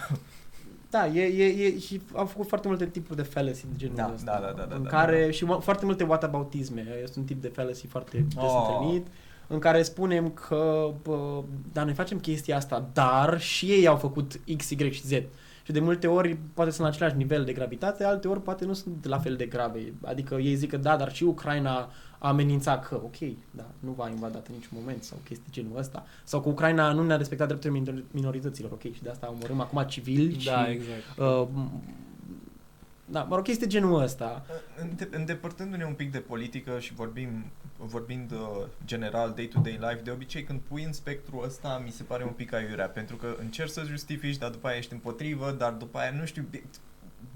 Da, e, e, e, și au făcut foarte multe tipuri de fallacy de genul Da, ăsta. da, da, da, da, în da, care, da. și mo- foarte multe whataboutisme. Este un tip de fallacy foarte des Oh. întâlnit, în care spunem că, bă, da, noi facem chestia asta, dar și ei au făcut X, Y și Z. Și de multe ori poate sunt la același nivel de gravitate, alte ori poate nu sunt la fel de grave. Adică ei zic că da, dar și Ucraina a amenințat că, ok, da, nu va invadat în niciun moment sau chestii genul ăsta. Sau că Ucraina nu ne-a respectat drepturile minor- minorităților, ok, și de asta omorâm acum civili și Da, exact. Uh, da, mă rog, este genul ăsta. Înde- îndepărtându-ne un pic de politică și vorbim, vorbind uh, general day-to-day life, de obicei când pui în spectrul ăsta mi se pare un pic aiurea, pentru că încerci să justifici, dar după aia ești împotrivă, dar după aia nu știu,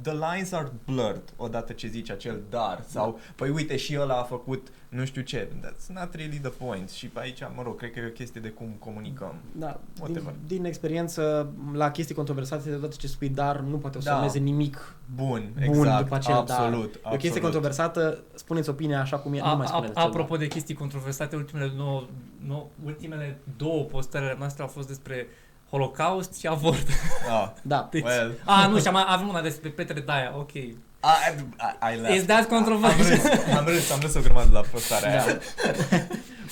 the lines are blurred odată ce zici acel dar sau păi uite și ăla a făcut nu știu ce. That's not really the point. Și pe aici, mă rog, cred că e o chestie de cum comunicăm. Da, din, Whatever. din experiență, la chestii controversate, deodată ce spui dar, nu poate o să Da. urmeze nimic Bun, bun exact, după acel dar. absolut, E o chestie absolut. controversată, spuneți opinia așa cum e, nu mai A, spuneți a, cel apropo dar. de chestii controversate, ultimele, nou, nou, ultimele două postările noastre au fost despre Holocaust și avort. Ah, Da, Deci, well, a, nu, și am, avem una despre Petre Daia, ok. I, I, I laughed. Is that Am controversial? râs, am râs, am râs o grămadă la postarea da. aia.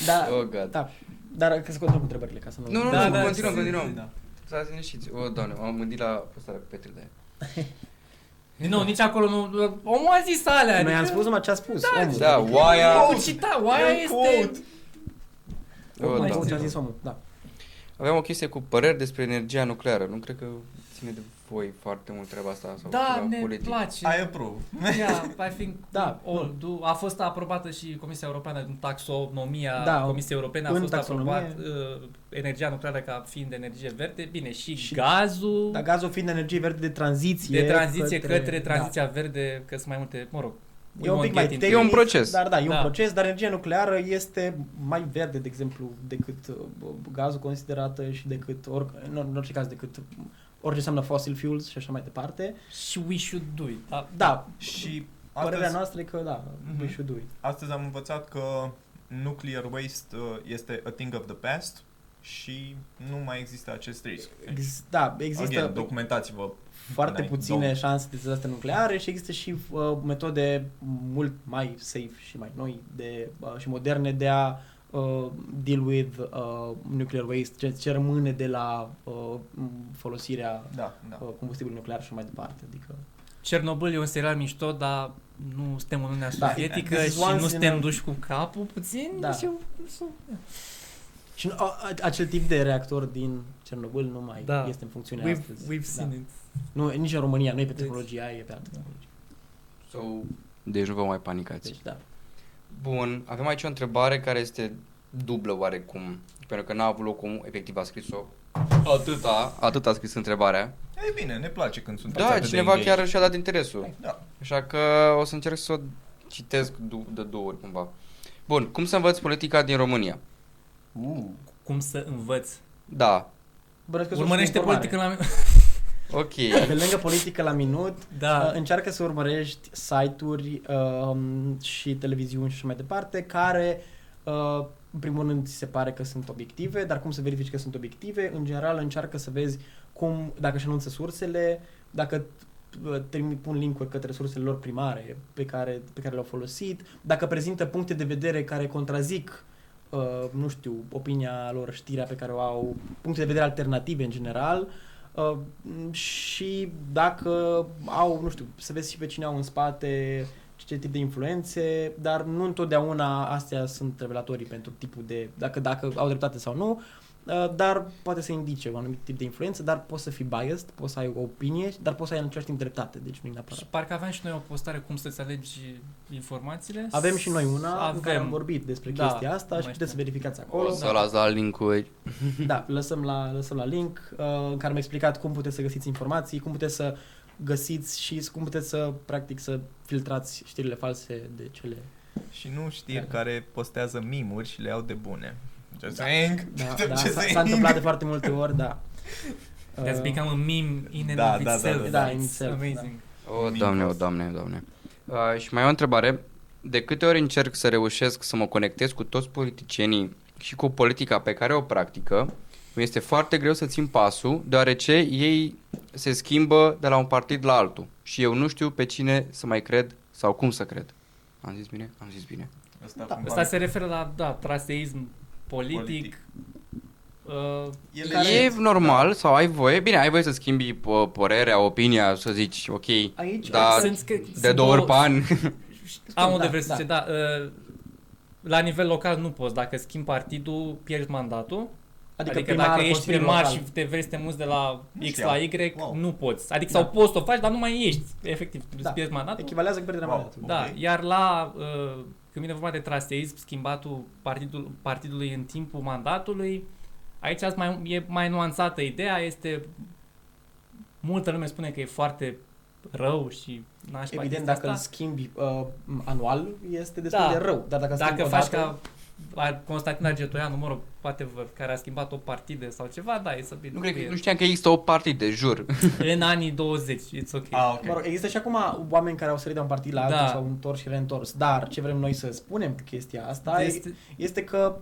da, Oh, God. da. Dar că să continuăm cu întrebările, ca să nu... Nu, nu, Da, nu, da, continuăm, zi, zi, continuăm. Da. Stați liniștiți. O, doamne, m-am gândit la postarea cu Petre de aia. Nu, nici acolo nu, omul a zis alea. Noi am adică- spus numai ce a spus, Da, omul. Da, Adică- oaia... Quote, cita, oaia E un este... quote. O, Omul, mai ce a doamne. zis omul, da. Aveam o chestie cu păreri despre energia nucleară. Nu cred că ține de voi foarte mult treaba asta sau Da, ceva ne politic. place. I approve. Yeah, [LAUGHS] I think Da. all do. A fost aprobată și Comisia Europeană în taxonomia Da, Comisiei Europene a în fost taxonomie. aprobat uh, energia nucleară ca fiind energie verde, bine, și, Și- gazul Dar gazul fiind energie verde de tranziție de tranziție către, către da. tranziția verde, că sunt mai multe, mă rog. E we un won't pic mai get into E tehnic, un proces. Dar da, e un Da. proces, dar energia nucleară este mai verde, de exemplu, decât uh, gazul considerată și decât, or, în, în orice caz, decât orice înseamnă fossil fuels și așa mai departe. Și we should do it. Da, Da, Și părerea astăzi, noastră e că da, Mhm. we should do it. astăzi am învățat că nuclear waste uh, este a thing of the past și nu mai există acest risc. Ex- da, există Again, documentați-vă. foarte înainte, puține două. șanse de dezastre nucleare și există și uh, metode mult mai safe și mai noi de, uh, și moderne de a uh, deal with uh, nuclear waste, ce, ce rămâne de la uh, folosirea Da, da. uh, combustibilului nuclear și mai departe. Adică, Cernobâl e un serial mișto, dar nu suntem în Uniunea Da, Sovietică this is și once nu in suntem a- duși cu capul puțin. Da. Și eu, nu știu. Și nu, a, a, acel tip de reactor din Cernobâl nu mai Da. este în funcțiune We've, astăzi. we've da. seen it. Nu, nici în România, nu e pe Deci- tehnologia aia, e pe altă tehnologie. So, deci nu vă mai panicați. Deci, da. Bun, avem aici o întrebare care este dublă oarecum, pentru că n-a avut loc cum efectiv a scris-o atâta, atât a scris întrebarea. E bine, ne place când sunt Da, cineva chiar și-a dat interesul. Da. Așa că o să încerc să o citesc du- de două ori cumva. Bun, cum să învăț politica din România? Uh. Cum să învăț. Da, Bănuiesc că sunt Urmărește informare. politică la... [LAUGHS] ok. Pe lângă politică la minut, Da. Uh, încearcă să urmărești site-uri um, și televiziuni și așa mai departe care uh, în primul rând ți se pare că sunt obiective, dar cum să verifici că sunt obiective? În general încearcă să vezi cum, dacă își anunță sursele, dacă uh, trimit, pun link-uri către sursele lor primare pe care, pe care le-au folosit, dacă prezintă puncte de vedere care contrazic uh, nu știu, opinia lor, știrea pe care o au, puncte de vedere alternative în general, Uh, și dacă au, nu știu, să vezi și pe cine au în spate, ce tip de influențe, dar nu întotdeauna astea sunt revelatorii pentru tipul de, dacă, dacă au dreptate sau nu. uh, dar poate să indice un anumit tip de influență, dar poți să fii biased, poți să ai o opinie, dar poți să ai în același timp dreptate, deci nu e neapărat. Și parcă aveam și noi o postare cum să-ți alegi informațiile. Avem și noi una Avem. în care am Avem. vorbit despre Da, chestia asta nu și mai puteți să știu. verificați O acolo. să las la linkuri. Da, lăsăm la, lăsăm la link uh, în care am explicat cum puteți să găsiți informații, cum puteți să găsiți și cum puteți să, practic, să filtrați știrile false de cele... Și nu știri Da. care postează mimuri și le iau de bune. Just Da. saying. Da, [LAUGHS] Just da, s-a, saying. s-a întâmplat de foarte multe ori, da. [LAUGHS] That's Uh, become a meme in and Da, of da, da, itself. da, da, It's in itself, amazing. O, Mimos. doamne, o, doamne, o, doamne. Uh, și mai am o întrebare. De câte ori încerc să reușesc să mă conectez cu toți politicienii și cu politica pe care o practică, mi este foarte greu să țin pasul, deoarece ei se schimbă de la un partid la altul. Și eu nu știu pe cine să mai cred sau cum să cred. Am zis bine? Am zis bine. Asta, Da, cumva- Asta se referă la, da, traseism politic. Politic. Uh, El Care- E normal sau ai voie? Bine, ai voie să schimbi p- părerea, opinia, să zici, ok, Aici, Da, sunt, că, de sunt două ori pe an. [LAUGHS] Am unde Da, vrei să da. zice, da. uh, la nivel local nu poți. Dacă schimbi partidul, pierzi mandatul. Adică, adică dacă ești Consiliul primar Local. și te vrei să te muți de la Nu X știam. la Y, Wow. nu poți. Adică Da. sau poți să o faci, dar nu mai ești. Efectiv, Da. îți pierzi mandatul. Echivalează cu pierderea Wow. mandatului. Da, Ok. iar la, uh, când vine vorba de traseism, schimbatul partidul, partidului în timpul mandatului, aici azi mai, e mai nuanțată ideea, este, multă lume spune că e foarte rău și n-aș mai Evident, chestia dacă îl asta. schimbi uh, anual, este destul Da. de rău. Dar dacă, îl schimbi Dacă odată, faci ca a- Constantin Argetoianu, mă rog, poate vă, care a schimbat o partidă sau ceva, da, e să bine. Nu, cred că, nu știam că există o partidă, jur. [LAUGHS] În anii 20, it's ok. Ah, ok. Mă rog, există și acum oameni care au sărit de un partid la altul Da. sau întors și reîntors. Dar ce vrem noi să spunem cu chestia asta este, este, este că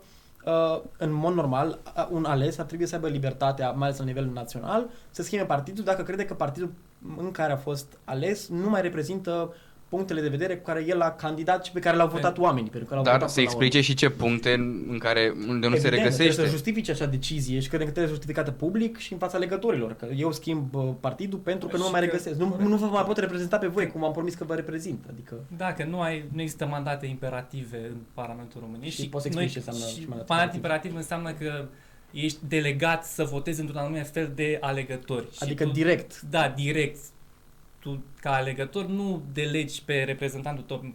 uh, în mod normal uh, un ales ar trebui să aibă libertatea, mai ales la nivel național, să schimbe partidul dacă crede că partidul în care a fost ales nu mai reprezintă punctele de vedere cu care el a candidat și pe care le-au votat oamenii. Pentru că l-au Dar votat să până la urmă. explice și ce puncte în, în care, unde nu se Evident, Trebuie regăsește. să justifice acea decizie și cred că trebuie justificată public și în fața legătorilor. Că eu schimb uh, partidul pentru că nu mă Și mai că- regăsesc. Nu, corect. nu vă mai pot reprezenta pe voi, cum am promis că vă reprezint. Adică Da, că nu, ai, nu există mandate imperative în Parlamentul României. Și poți să explici ce înseamnă și și mandat mandat imperativ. imperativ înseamnă că ești delegat să votezi într-un anumit fel de alegători. Și Adică tu, direct. Da, direct. Tu, ca alegător, nu delegi pe reprezentantul tău,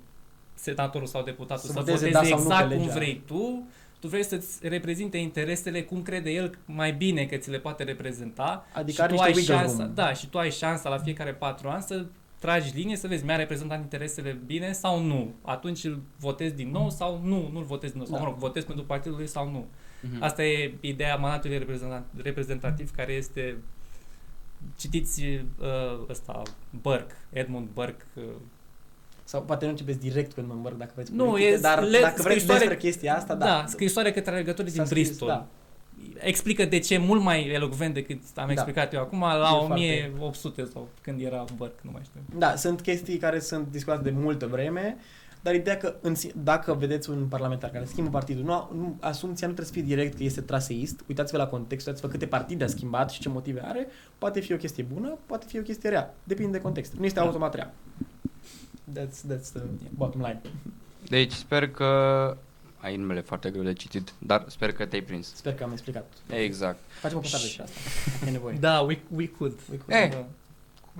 senatorul sau deputatul, Să să, voteze voteze da sau nu exact pe cum legea. vrei tu. Tu vrei să-ți reprezinte interesele cum crede el mai bine că ți le poate reprezenta. Adică și are tu niște ai wiggle șansa, room. Da, și tu ai șansa la fiecare patru ani să tragi linie, să vezi, mi-a reprezentat interesele bine sau nu. Atunci îl votezi din nou sau nu, nu-l votezi din nou. Sau, Da. mă rog, votezi pentru partidul lui sau nu. Mhm. Asta e ideea mandatului reprezentant- reprezentativ care este citiți uh, ăsta Burke, Edmund Burke uh, Sau poate nu începeți direct cu Edmund Burke dacă vreți Nu, politică, e dar le- dacă vreți scrisoare- despre chestia asta, da. da, scrisoare către alegătorii din S-a scris, Bristol. Da. Explică de ce mult mai elocvent decât am Da. explicat eu acum la E foarte- 1800 sau când era Burke, nu mai știu. da, sunt chestii care sunt discutate de multă vreme, dar ideea că în, si- dacă vedeți un parlamentar care schimbă partidul, nu, nu, asumția nu trebuie să fie direct că este traseist, uitați-vă la context, uitați-vă câte partide a schimbat și ce motive are, poate fi o chestie bună, poate fi o chestie rea, depinde de context, nu este Da. automat rea. That's, that's the bottom line. Deci sper că... Ai numele foarte greu de citit, dar sper că te-ai prins. Sper că am explicat. Exact. Facem o postare și asta, dacă e nevoie. Da, we, we could. We could. Eh, Da.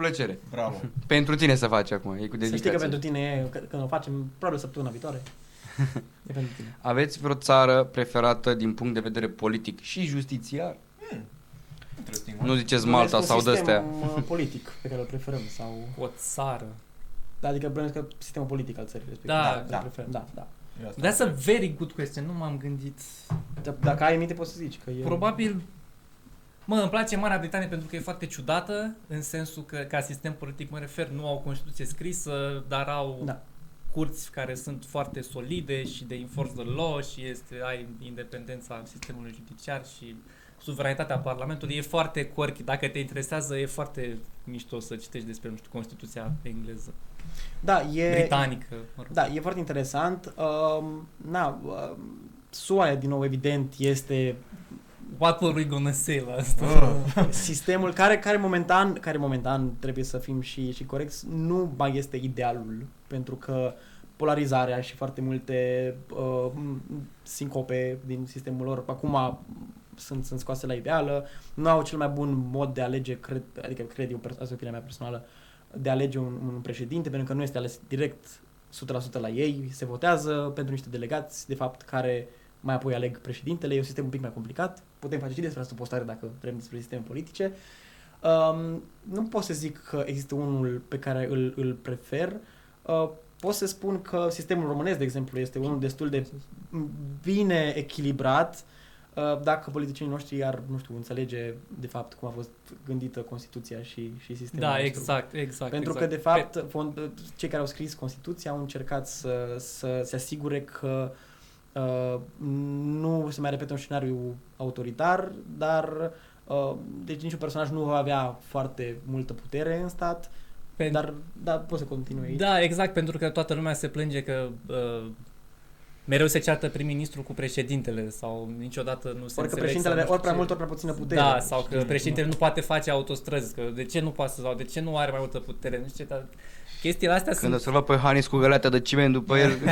Cu plăcere. Bravo. Pentru tine să faci acum, e cu Să dedicație. știi că pentru tine, e, că- când o facem, probabil săptămâna viitoare, [LAUGHS] e pentru tine. Aveți vreo țară preferată din punct de vedere politic și justițiar? Interesting. Nu ziceți Bănuiesc Malta un sau sistem, de-astea. uh, politic pe care îl preferăm sau... O țară. Da, adică bănuiesc că sistemul politic al țării respective. Da, da, preferăm, da, da. Eu asta That's a very good question, nu m-am gândit. D- Dacă ai în minte, poți să zici că e... Probabil, mă, îmi place Marea Britanie pentru că e foarte ciudată, în sensul că, ca sistem politic mă refer, nu au Constituție scrisă, dar au Da. curți care sunt foarte solide și de enforce the law și este, ai independența sistemului judiciar și suveranitatea Parlamentului. E foarte quirky. Dacă te interesează, e foarte mișto să citești despre, nu știu, Constituția engleză, Da, e... britanică. Mă rog. Da, e foarte interesant. Um, na, um, SUA, din nou, evident, este What were we gonna say la asta? Ah. sistemul care, care momentan, care momentan trebuie să fim și, și corecți, nu mai este idealul, pentru că polarizarea și foarte multe uh, sincope din sistemul lor acum sunt, sunt scoase la ideală, nu au cel mai bun mod de a alege, cred, adică cred eu, pers- asta e opinia mea personală, de a alege un, un președinte, pentru că nu este ales direct 100% la ei, se votează pentru niște delegați, de fapt, care mai apoi aleg președintele, e un sistem un pic mai complicat, putem face și despre asta o postare dacă vrem despre sisteme politice. Um, nu pot să zic că există unul pe care îl, îl prefer, uh, pot să spun că sistemul românesc, de exemplu, este unul destul de bine echilibrat uh, dacă politicienii noștri ar, nu știu, înțelege de fapt cum a fost gândită Constituția și, și sistemul Da, nostru. exact, exact. Pentru exact. că, de fapt, fond, cei care au scris Constituția au încercat să, să se asigure că uh, nu se mai repete un scenariu autoritar, dar uh, deci niciun personaj nu va avea foarte multă putere în stat, Pe, dar, dar poți să continui aici. Da, exact, pentru că toată lumea se plânge că uh, mereu se ceartă prim-ministru cu președintele sau niciodată nu se Ori că înțeleg președintele sau are nu ori știu prea ce. mult, ori prea puțină putere. Da, sau că Știi? președintele nu poate face autostrăzi, că de ce nu poate să- sau de ce nu are mai multă putere, nu știu ce, dar chestiile astea Când o sunt, să-l văd pe Hanis cu găleata de ciment după el. [LAUGHS]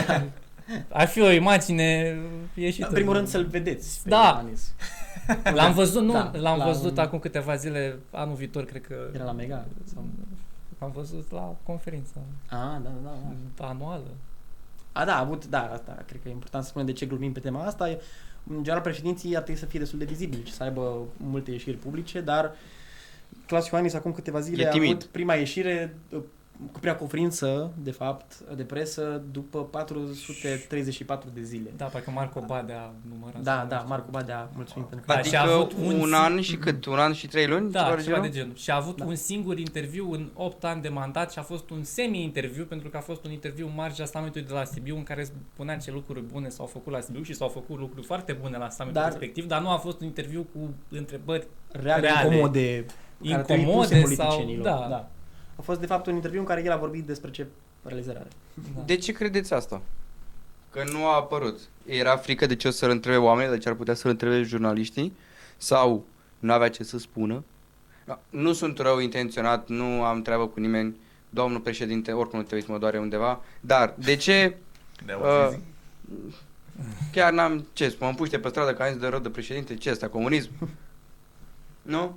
ar fi o imagine ieșită. În primul rând să-l vedeți. pe Da. Iohannis. [LAUGHS] L-am văzut, nu, Da, l-am la văzut un- acum câteva zile, anul viitor, cred că Era la Mega? Sau... am văzut la conferința Ah, da, da, da. anuală. A, da, a avut, da, asta, cred că e important să spunem de ce glumim pe tema asta. E- În general, președinții ar trebui să fie destul de vizibili și să aibă multe ieșiri publice, dar Claus Iohannis acum câteva zile E a timid. avut prima ieșire uh, cu prima conferință, de fapt, de presă după 434 de zile. Da, parcă Marco Badea numărat. Da, sau nu da, știu. Marco Badea, mulțumim pentru că... Da, adică și a avut un un, zi- an și cât? Un an și trei luni? Da, de ceva genul? de genul. Și a avut Da. un singur interviu în 8 ani de mandat și a fost un semi-interviu, pentru că a fost un interviu în marginea summitului de la Sibiu, în care spunea ce lucruri bune s-au făcut la Sibiu și s-au făcut lucruri foarte bune la summitul Dar- respectiv, dar nu a fost un interviu cu întrebări Reale, reale. incomode, care ar trebui puse incomode sau... politicienilor. Da, da. A fost, de fapt, un interviu în care el a vorbit despre ce realizare are. da. De ce credeți asta? Că nu a apărut. Era frică de ce o să-l întrebe oamenii, de ce ar putea să-l întrebe jurnaliștii? Sau nu avea ce să spună? Da, Nu sunt rău intenționat, nu am treabă cu nimeni. Domnul președinte, oricum nu te uiți, mă doare undeva. Dar de ce De Uh, uh, chiar n-am ce să mă împuște pe stradă că am zis de rău de președinte? Ce asta, comunism? [LAUGHS] nu?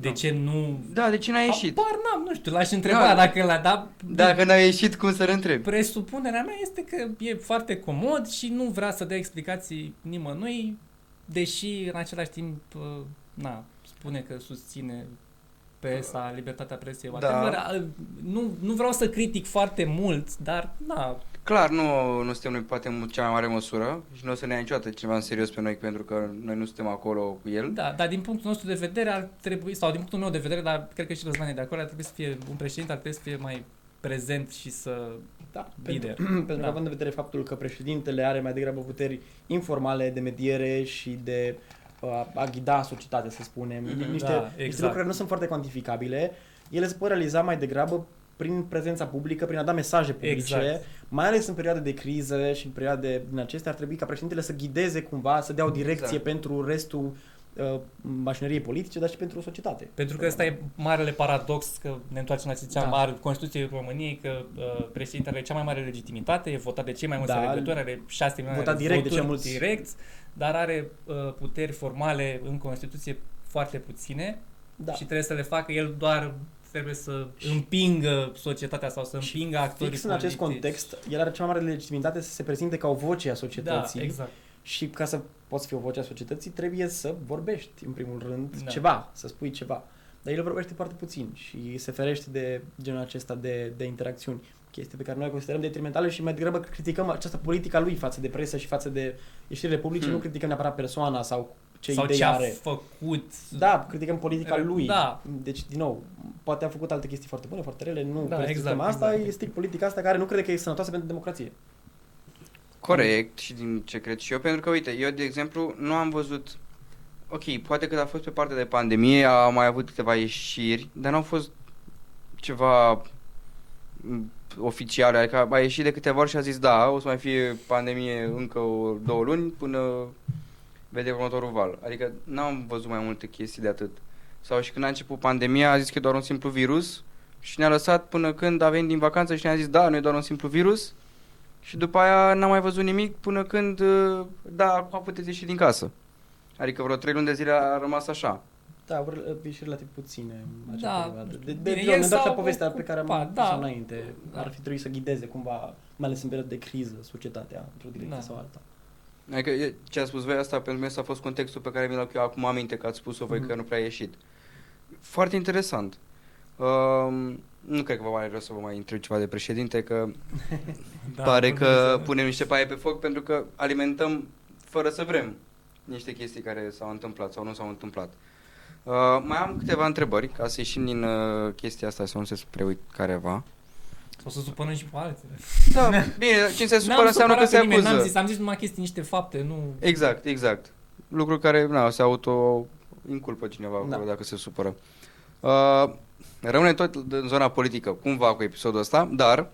De ce nu... Da, de ce n-a ieșit? Apar n-am, nu știu, l-aș întreba Da. dacă l-a dat... Dacă n-a ieșit, cum să-l întreb? Presupunerea mea este că e foarte comod și nu vrea să dea explicații nimănui, deși în același timp, uh, na, spune că susține presa, libertatea presei, Da. whatever. Uh, Nu, nu vreau să critic foarte mult, dar na, Clar, nu, nu suntem noi poate în cea mai mare măsură și nu o să ne ia niciodată cineva în serios pe noi pentru că noi nu suntem acolo cu el. da, dar din punctul nostru de vedere ar trebui, sau din punctul meu de vedere, dar cred că și Răzvan e de acord, ar trebui să fie un președinte, ar trebui să fie mai prezent și să... Da, Lider. [CLEARS THROAT] pentru, pentru Da. că având în vedere faptul că președintele are mai degrabă puteri informale de mediere și de uh, a ghida societatea, să spunem, Mhm. niște, Da, niște exact. lucruri care nu sunt foarte cuantificabile, ele se pot realiza mai degrabă prin prezența publică, prin a da mesaje publice, Exact. mai ales în perioade de criză și în perioade din acestea, ar trebui ca președintele să ghideze cumva, să dea o direcție Exact. pentru restul uh, mașinăriei politice, dar și pentru societate. Pentru că ăsta e marele paradox, că ne întoarcem la ce ziceam, Da. da. Constituției României, că uh, președintele are cea mai mare legitimitate, e votat de cei mai mulți Da. alegători, are 6 milioane Votat de direct de voturi cei mulți. direct, dar are uh, puteri formale în Constituție foarte puține Da. și trebuie să le facă el doar trebuie să împingă societatea sau să Și împingă actorii Fix în acest politici. context, el are cea mai mare legitimitate să se prezinte ca o voce a Da, societății. exact. Și ca să poți fi o voce a societății, trebuie să vorbești, în primul rând, Da. ceva, să spui ceva. Dar el vorbește foarte puțin și se ferește de genul acesta de, de interacțiuni. Chestii pe care noi le considerăm detrimentale și mai degrabă criticăm această politică a lui față de presă și față de ieșirile publice. Hmm. Nu criticăm neapărat persoana sau ce sau idei ce a are. făcut. Da, criticăm politica Re- lui. da. Deci, din nou, poate a făcut alte chestii foarte bune, foarte rele, nu Da, criticăm exact, asta, exact. e strict politica asta care nu crede că e sănătoasă pentru democrație. Corect și din ce cred și eu, pentru că, uite, eu, de exemplu, nu am văzut... Ok, poate că a fost pe partea de pandemie, a mai avut câteva ieșiri, dar nu au fost ceva m, oficiale, adică a ieșit de câteva ori și a zis da, o să mai fie pandemie încă o, două luni până vede următorul val. Adică n-am văzut mai multe chestii de atât. Sau și când a început pandemia a zis că e doar un simplu virus și ne-a lăsat până când a venit din vacanță și ne-a zis da, nu e doar un simplu virus și după aia n-am mai văzut nimic până când, uh, da, acum puteți ieși din casă. Adică vreo trei luni de zile a rămas așa. Da, vor fi și relativ puține în acea Da, perioadă. De, de, bine, de, el de, de s-a la povestea pe care am ocupat, da. da. înainte. Da. Ar fi trebuit să ghideze cumva, mai ales în perioada de criză, societatea într-o direcție Da. sau alta. Adică e- ce a spus voi asta pentru mine a fost contextul pe care mi l-am eu acum aminte că ați spus-o voi Mhm. că nu prea a ieșit. Foarte interesant. Um, nu cred că vă mai are rău să vă mai întreb ceva de președinte, că [LAUGHS] Da, pare că urmează. punem niște paie pe foc pentru că alimentăm fără să vrem niște chestii care s-au întâmplat sau nu s-au întâmplat. Uh, mai am câteva întrebări ca să ieșim din uh, chestia asta să nu se preuit careva. O să supărăm și pe alții. Da, bine, cine se supără N-am înseamnă că supărat se pe nimeni, acuză. N-am zis, am zis numai chestii, niște fapte, nu... Exact, exact. Lucru care, na, se auto inculpă cineva acolo Da. dacă se supără. Uh, rămâne tot în zona politică, cumva cu episodul ăsta, dar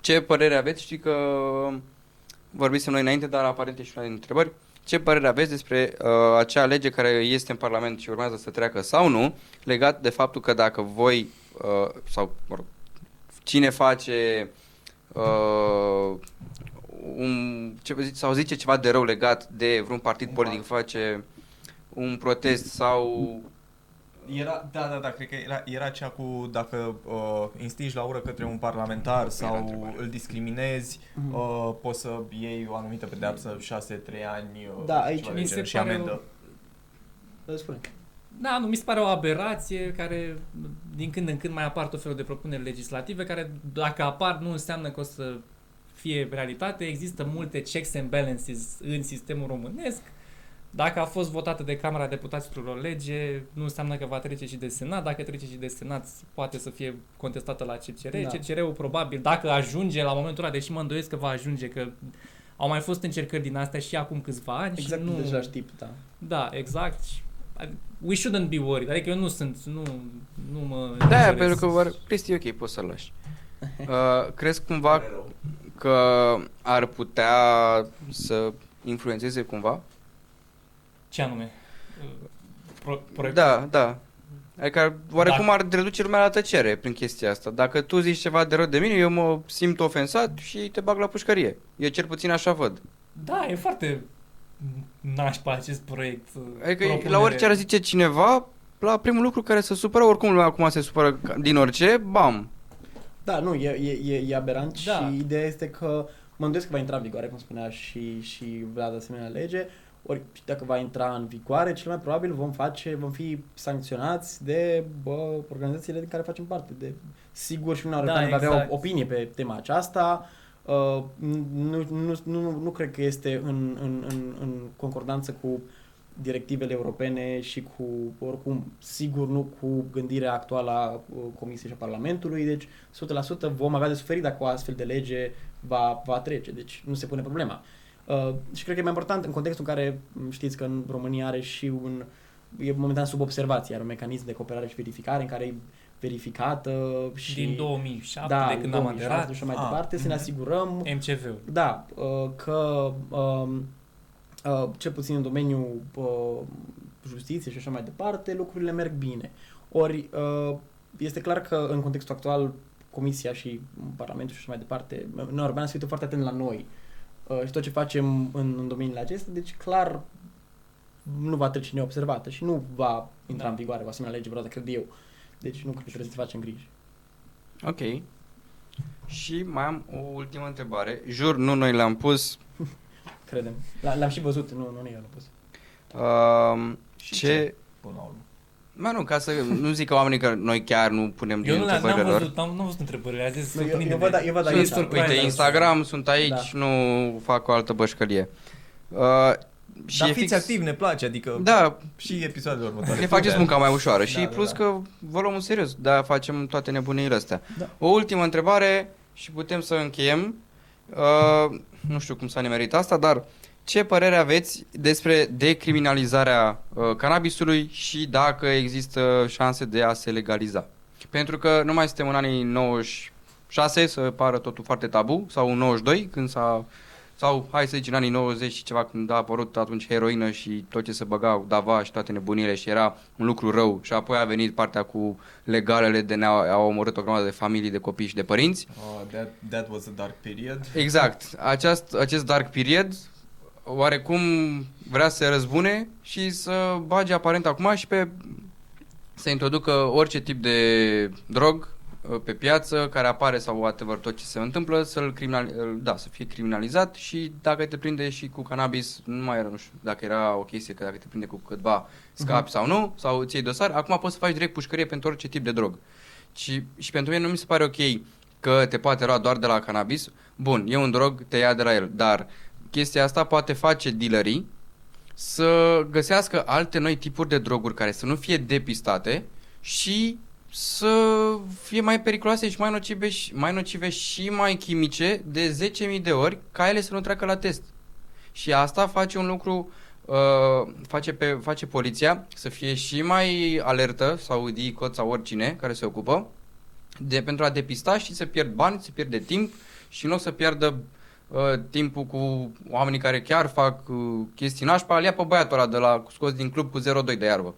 ce părere aveți? Știi că vorbisem noi înainte, dar aparent e și una din întrebări. Ce părere aveți despre uh, acea lege care este în Parlament și urmează să treacă sau nu, legat de faptul că dacă voi, uh, sau mă rog, cine face uh, un, ce vă zic, sau zice ceva de rău legat de vreun partid politic, face un protest sau... Era, da, da, da, cred că era, era cea cu dacă uh, instingi la ură către un parlamentar sau întrebarea. îl discriminezi, Mhm. uh, poți să iei o anumită pedeapsă 6-3 ani uh, Da, aici ceva mi de se genul, și pare o- amendă. Îți Spune. Da, nu, mi se pare o aberație care din când în când mai apar tot felul de propuneri legislative care dacă apar nu înseamnă că o să fie realitate. Există multe checks and balances în sistemul românesc. Dacă a fost votată de Camera Deputaților o lege, nu înseamnă că va trece și de Senat. Dacă trece și de Senat, poate să fie contestată la CCR. Da. CCR-ul probabil, dacă ajunge la momentul ăla, deși mă îndoiesc că va ajunge, că au mai fost încercări din astea și acum câțiva ani Exact și nu... de același tip, da. Da, exact. Și- We shouldn't be worried. Adică eu nu sunt, nu, nu mă... Da, îngrijorez. pentru că vor... Cristi, ok, poți să-l lași. [LAUGHS] Uh, crezi cumva că ar putea să influențeze cumva? Ce anume? Pro, proiect... Da, da. Adică oarecum Da. ar reduce lumea la tăcere prin chestia asta. Dacă tu zici ceva de rău de mine, eu mă simt ofensat și te bag la pușcărie. Eu cel puțin așa văd. Da, e foarte nașpa acest proiect. Adică propunere. la orice ar zice cineva, la primul lucru care se supără, oricum lumea acum se supără ca- din orice, bam. Da, nu, e, e, e, e aberant Da. și ideea este că mă îndoiesc că va intra în vigoare, cum spunea și, și Vlad asemenea lege, ori și dacă va intra în vigoare, cel mai probabil vom face, vom fi sancționați de bă, organizațiile din care facem parte. De, sigur și Uniunea Da, Europeană va avea exact. o opinie pe tema aceasta. Uh, nu, nu, nu, nu cred că este în, în, în, în concordanță cu directivele europene și cu, oricum, sigur nu cu gândirea actuală a uh, Comisiei și a Parlamentului, deci 100% vom avea de suferit dacă o astfel de lege va, va trece, deci nu se pune problema. Uh, și cred că e mai important în contextul în care m, știți că în România are și un e momentan sub observație, are un mecanism de cooperare și verificare în care e verificată și Din 2007, da, de când am 2007 aderat, și așa mai Ah, departe, să ne mhm. asigurăm MCV-ul. da, uh, că um, uh, cel puțin în domeniul uh, justiției și așa mai departe, lucrurile merg bine. Ori uh, este clar că în contextul actual Comisia și Parlamentul și așa mai departe, Uniunea Europeană se uită foarte atent la noi uh, și tot ce facem în, în domeniile acestea, deci clar nu va trece neobservată și nu va intra Da. în vigoare o asemenea lege vreodată, cred eu. Deci nu cred că trebuie să facem griji. Ok. Și mai am o ultimă întrebare. Jur, nu noi le-am pus. [LAUGHS] Credem. L- L-am și văzut, nu, nu ne-l pus. Uh, Și ce... Până la urmă. Mă, nu, ca să nu zic că oamenii că noi chiar nu punem din Eu nu le-am întrebările n-am lor. văzut, n-am, n-am văzut întrebările, a zis Nu, eu- eu surprinde-ne. văd- eu văd Și aici. surprinde-ne. Uite, Instagram, sunt aici, nu fac o altă bășcălie. Uh, și Dar e fiți fix... activi, ne place, adică Da, și episoadele următoare. ne faceți munca mai ușoară Da, și da, plus da. că vă luăm în serios, da, facem toate nebuniile astea. Da. O ultimă întrebare și putem să încheiem. Uh, nu știu cum s-a nimerit asta, dar ce părere aveți despre decriminalizarea uh, cannabisului și dacă există șanse de a se legaliza? Pentru că nu mai suntem în anii 96, să pară totul foarte tabu, sau în 92, când s-a sau hai să zicem în anii 90 și ceva când a apărut atunci heroină și tot ce se băga, dava și toate nebunile și era un lucru rău și apoi a venit partea cu legalele de ne au omorât o grămadă de familii, de copii și de părinți. Uh, that, that was a dark period. Exact. Aceast, acest dark period oarecum vrea să se răzbune și să bage aparent acum și pe să introducă orice tip de drog uh, pe piață care apare sau whatever tot ce se întâmplă să-l criminal, uh, da, să fie criminalizat și dacă te prinde și cu cannabis, nu mai era, nu știu, dacă era o chestie că dacă te prinde cu câtva scapi uh-huh. sau nu, sau îți iei dosar, acum poți să faci direct pușcărie pentru orice tip de drog. Și, și pentru mine nu mi se pare ok că te poate lua doar de la cannabis. Bun, e un drog, te ia de la el, dar chestia asta poate face dealerii să găsească alte noi tipuri de droguri care să nu fie depistate și să fie mai periculoase și mai nocive și mai, nocive și mai chimice de 10.000 de ori ca ele să nu treacă la test. Și asta face un lucru, uh, face, pe, face poliția să fie și mai alertă sau DICOT sau oricine care se ocupă de, pentru a depista și să pierd bani, să pierde timp și nu o să pierdă uh, timpul cu oamenii care chiar fac uh, chestii nașpa, îl ia pe băiatul ăla de la scos din club cu 0,2 de iarbă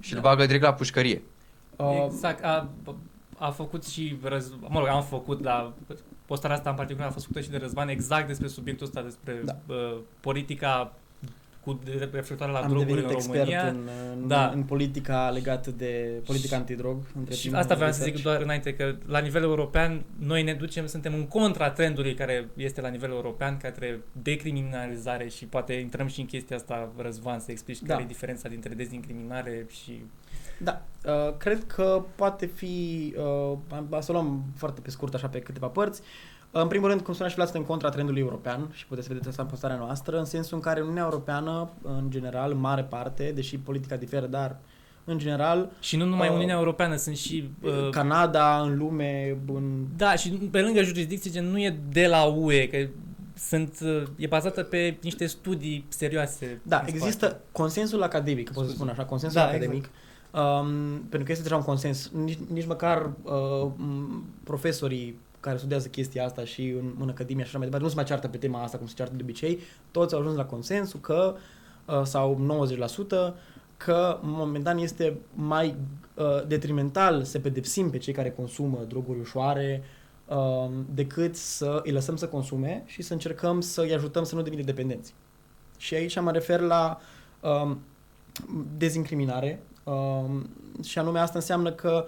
și da. îl bagă direct la pușcărie. Uh, Exact, a, a făcut și, răz... mă rog, am făcut, dar postarea asta în particular a fost făcută și de Răzvan exact despre subiectul ăsta, despre Da. uh, politica cu referitoare la am droguri devenit în expert România. în, în, Da. în politica legată de politica antidrog. Între Și timp, asta vreau să research. zic doar înainte, că la nivel european noi ne ducem, suntem în contra trendului care este la nivel european către decriminalizare și poate intrăm și în chestia asta, Răzvan, să explici Da. care e diferența dintre dezincriminare și... Da, uh, cred că poate fi, uh, am- să o luăm foarte pe scurt, așa pe câteva părți. Uh, În primul rând, cum spunea și Vlad, suntem în contra trendului european și puteți să vedeți asta în postarea noastră, în sensul în care Uniunea Europeană, în general, în mare parte, deși politica diferă, dar în general, Și nu numai Uh, Uniunea Europeană, sunt și... Uh, Canada, în lume, în... Da, și pe lângă jurisdicție, gen, nu e de la UE, că sunt, uh, e bazată pe niște studii serioase. Da, în există spate. consensul academic, pot să Scuze. spun așa, consensul Da, academic, um, pentru că este deja un consens. Nici, nici măcar uh, m, profesorii care studiază chestia asta și în, în academie și așa mai departe, nu se mai ceartă pe tema asta cum se ceartă de obicei, toți au ajuns la consensul că, uh, sau 90%, că momentan este mai uh, detrimental să pedepsim pe cei care consumă droguri ușoare uh, decât să îi lăsăm să consume și să încercăm să îi ajutăm să nu devină dependenți. Și aici mă refer la um, dezincriminare um, și anume asta înseamnă că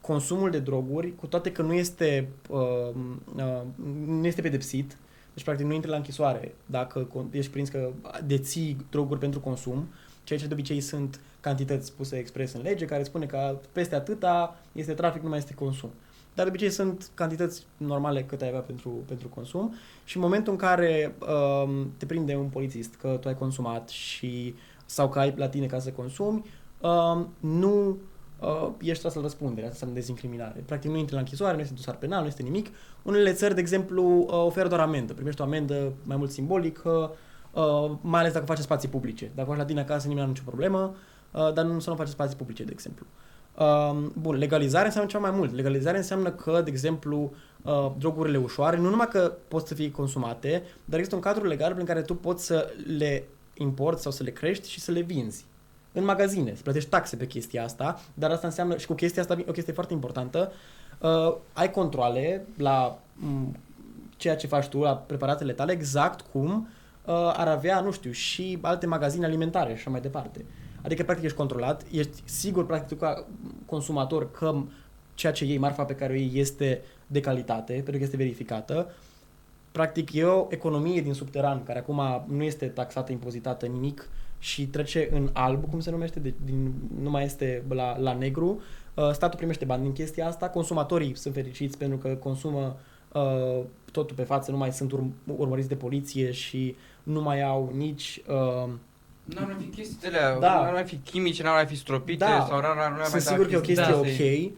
consumul de droguri, cu toate că nu este, um, uh, nu este pedepsit, deci practic nu intri la închisoare dacă con- ești prins că deții droguri pentru consum, ceea ce de obicei sunt cantități puse expres în lege, care spune că peste atâta este trafic, nu mai este consum. Dar de obicei sunt cantități normale cât ai avea pentru, pentru consum și în momentul în care um, te prinde un polițist că tu ai consumat și sau că ai la tine ca să consumi, um, nu uh, ești tras la răspundere, asta înseamnă dezincriminare. Practic nu intri la închisoare, nu este dosar penal, nu este nimic. Unele țări, de exemplu, uh, oferă doar amendă. Primești o amendă mai mult simbolică, uh, mai ales dacă faci spații publice. Dacă faci la tine acasă, nimeni nu are nicio problemă, uh, dar nu să nu faci spații publice, de exemplu. Um, bun, legalizarea înseamnă ceva mai mult. Legalizarea înseamnă că, de exemplu, uh, drogurile ușoare, nu numai că pot să fie consumate, dar există un cadru legal prin care tu poți să le importi sau să le crești și să le vinzi. În magazine, să plătești taxe pe chestia asta, dar asta înseamnă, și cu chestia asta, o chestie foarte importantă, uh, ai controle la m, ceea ce faci tu, la preparatele tale, exact cum uh, ar avea, nu știu, și alte magazine alimentare și așa mai departe. Adică, practic, ești controlat, ești sigur, practic, tu ca consumator că ceea ce iei, marfa pe care o iei, este de calitate, pentru că este verificată. Practic, e o economie din subteran, care acum nu este taxată, impozitată, nimic, și trece în alb, cum se numește, de, din, nu mai este la, la negru. Uh, statul primește bani din chestia asta, consumatorii sunt fericiți pentru că consumă uh, totul pe față, nu mai sunt urm- urmăriți de poliție și nu mai au nici... Uh, Nu ar mai fi chestii de alea, Da. nu ar mai fi chimice, nu ar mai fi stropite Da. sau n-ar, n-ar mai sunt da sigur că e o chestie da, ok.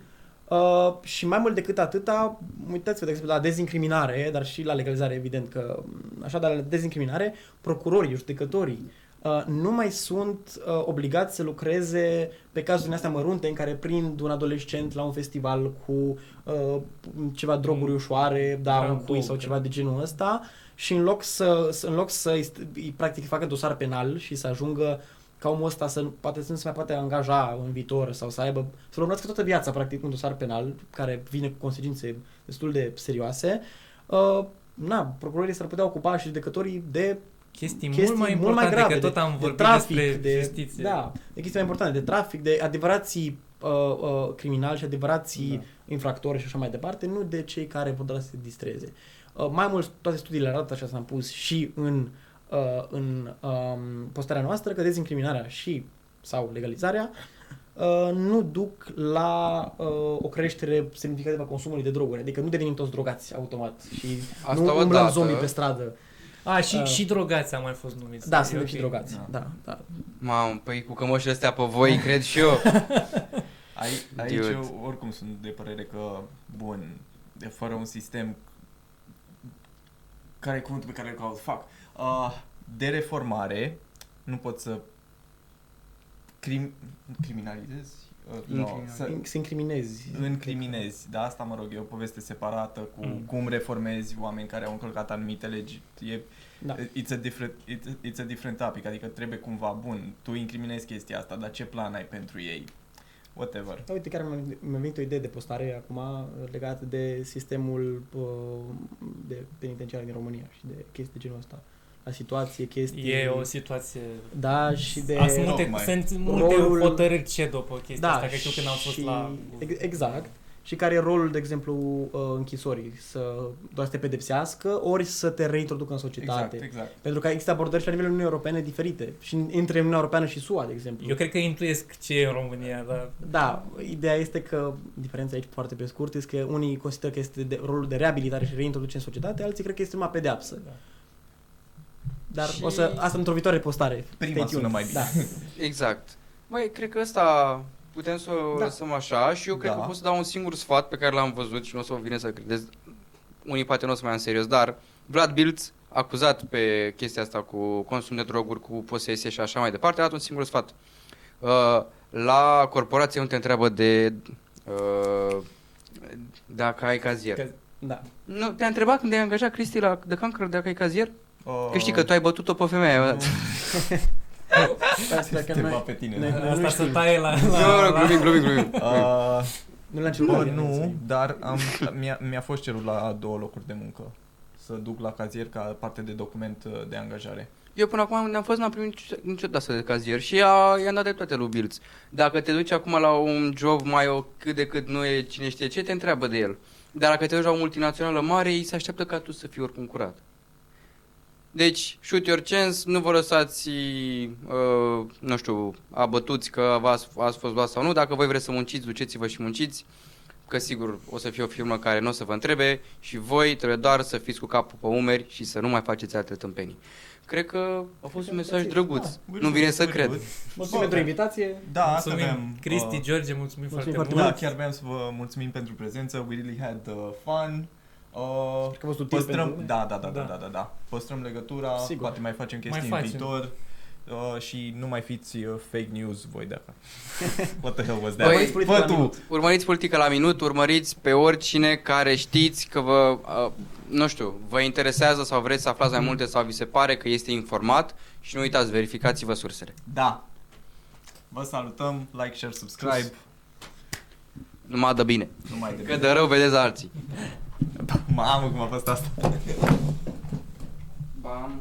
Uh, și mai mult decât atâta, uitați-vă, de exemplu, la dezincriminare, dar și la legalizare, evident că, așa, dar la dezincriminare, procurorii, judecătorii, uh, nu mai sunt uh, obligați să lucreze pe cazuri din astea mărunte în care prind un adolescent la un festival cu uh, ceva droguri Mm. ușoare, da, un Rambo, cui sau cred. ceva de genul ăsta și în loc să, să în loc să îi, îi practic facă dosar penal și să ajungă ca omul ăsta să nu- poate să nu se mai poate angaja în viitor sau să aibă, să urmărească toată viața practic un dosar penal care vine cu consecințe destul de serioase, uh, na, procurorii s-ar putea ocupa și judecătorii de chestii, chestii mult mai importante, grave, că tot de, am de vorbit trafic, despre de, justiție. Da, de chestii mai importante, de trafic, de adevărații uh, uh, criminali și adevărații Da. infractori și așa mai departe, nu de cei care vor doar să se distreze. Uh, mai mult, toate studiile arată, așa s-am pus și în, uh, în um, postarea noastră, că dezincriminarea și sau legalizarea uh, nu duc la uh, o creștere semnificativă a consumului de droguri. Adică nu devenim toți drogați automat și Asta nu umblăm odată. zombie pe stradă. A, și, Uh, și drogați am mai fost numiți. Da, E suntem ok. și drogați. Da. Da, da. Mamă, păi cu cămășile astea pe voi, cred și eu. [LAUGHS] Ai, aici Dude. eu oricum sunt de părere că, bun, de fără un sistem care e cuvântul pe care îl caut? Fac. Uh, de reformare, nu pot să crim, criminalizezi? Uh, no, Incriminalizezi. să Să incriminezi. încriminezi. Da, asta mă rog, e o poveste separată cu Mm. cum reformezi oameni care au încălcat anumite legi. E, Da. It's a different, it's, it's a different topic, adică trebuie cumva, bun, tu incriminezi chestia asta, dar ce plan ai pentru ei? Whatever. Da, uite, chiar mi-a mi-a venit o idee de postare acum legată de sistemul uh, de penitenciar din România și de chestii de genul ăsta. La situație, chestii... E o situație... Da, și de... De... Sunt multe, Tocmai. sunt multe Rolul- hotărâri CEDO pe chestia da, asta, că știu când am fost și- la... ex- Exact. Și care e rolul, de exemplu, uh, închisorii? Să doar să te pedepsească, ori să te reintroducă în societate. Exact, exact. Pentru că există abordări și la nivelul Uniunii Europene diferite. Și între Uniunea Europeană și SUA, de exemplu. Eu cred că intuiesc ce e în România, dar... Da, ideea este că, diferența aici foarte pe scurt, este că unii consideră că este de, rolul de reabilitare și reintroducere în societate, alții cred că este numai pedeapsă. Da. Dar Și- o să, asta într-o viitoare postare. Prima Stay sună tuned. mai bine. Da. [LAUGHS] Exact. Băi, cred că ăsta putem să o Da. lăsăm așa și eu cred Da. că pot să dau un singur sfat pe care l-am văzut și nu o să vă vine să credeți. Unii poate nu o să mai am serios, dar Vlad Bilț, acuzat pe chestia asta cu consum de droguri, cu posesie și așa mai departe, a dat un singur sfat. Uh, la corporație nu te întreabă de uh, dacă ai cazier. Că- da. Nu, te-a întrebat când te-ai angajat Cristi la de Conquer dacă ai cazier? Uh, Că știi că tu ai bătut-o pe femeia aia. [LAUGHS] nu, Asta că te noi, va pe tine. noi- da. noi Asta nu să știm. taie la... Nu, la, nu, glumim, glumim, glumim. Uh, Nu l-am cerut. bă, nu, dar am, mi-a, mi-a fost cerut la două locuri de muncă să duc la cazier ca parte de document uh, de angajare. Eu până acum unde am fost n-am primit nici- niciodată de cazier și a, i-am dat de toate lui Bilț. Dacă te duci acum la un job mai o cât de cât nu e cine știe ce, te întreabă de el. Dar dacă te duci la o multinațională mare, ei se așteaptă ca tu să fii oricum curat. Deci, shoot your chance, nu vă lăsați, uh, nu știu, abătuți că ați, ați fost luat sau nu. Dacă voi vreți să munciți, duceți-vă și munciți, că sigur o să fie o firmă care nu o să vă întrebe și voi trebuie doar să fiți cu capul pe umeri și să nu mai faceți alte tâmpenii. Cred că a fost un mesaj drăguț. Da, nu vine să very cred. good. Mulțumim pentru invitație. Da, asta Mulțumim, aveam. Cristi, uh, George, mulțumim, mulțumim foarte foarte mult. Da, chiar vreau să vă mulțumim pentru prezență. We really had uh, fun. Uh, Cred că a fost util păstrăm, pentru da, da, da, da, Da. da, da, da. Păstrăm legătura, Sigur. poate mai facem chestii Mai în facem. viitor. Uh, și nu mai fiți uh, fake news voi de acum. [LAUGHS] What the hell was that? Băi, Urmăriți politica Fă la tu! minut. Urmăriți politica la minut, urmăriți pe oricine care știți că vă, uh, nu știu, vă interesează sau vreți să aflați mai multe sau vi se pare că este informat și nu uitați, verificați-vă sursele. Da. Vă salutăm, like, share, subscribe. Numai de bine. Numai de Că de rău vedeți alții. [LAUGHS] Mamă, cum a fost asta. Bam.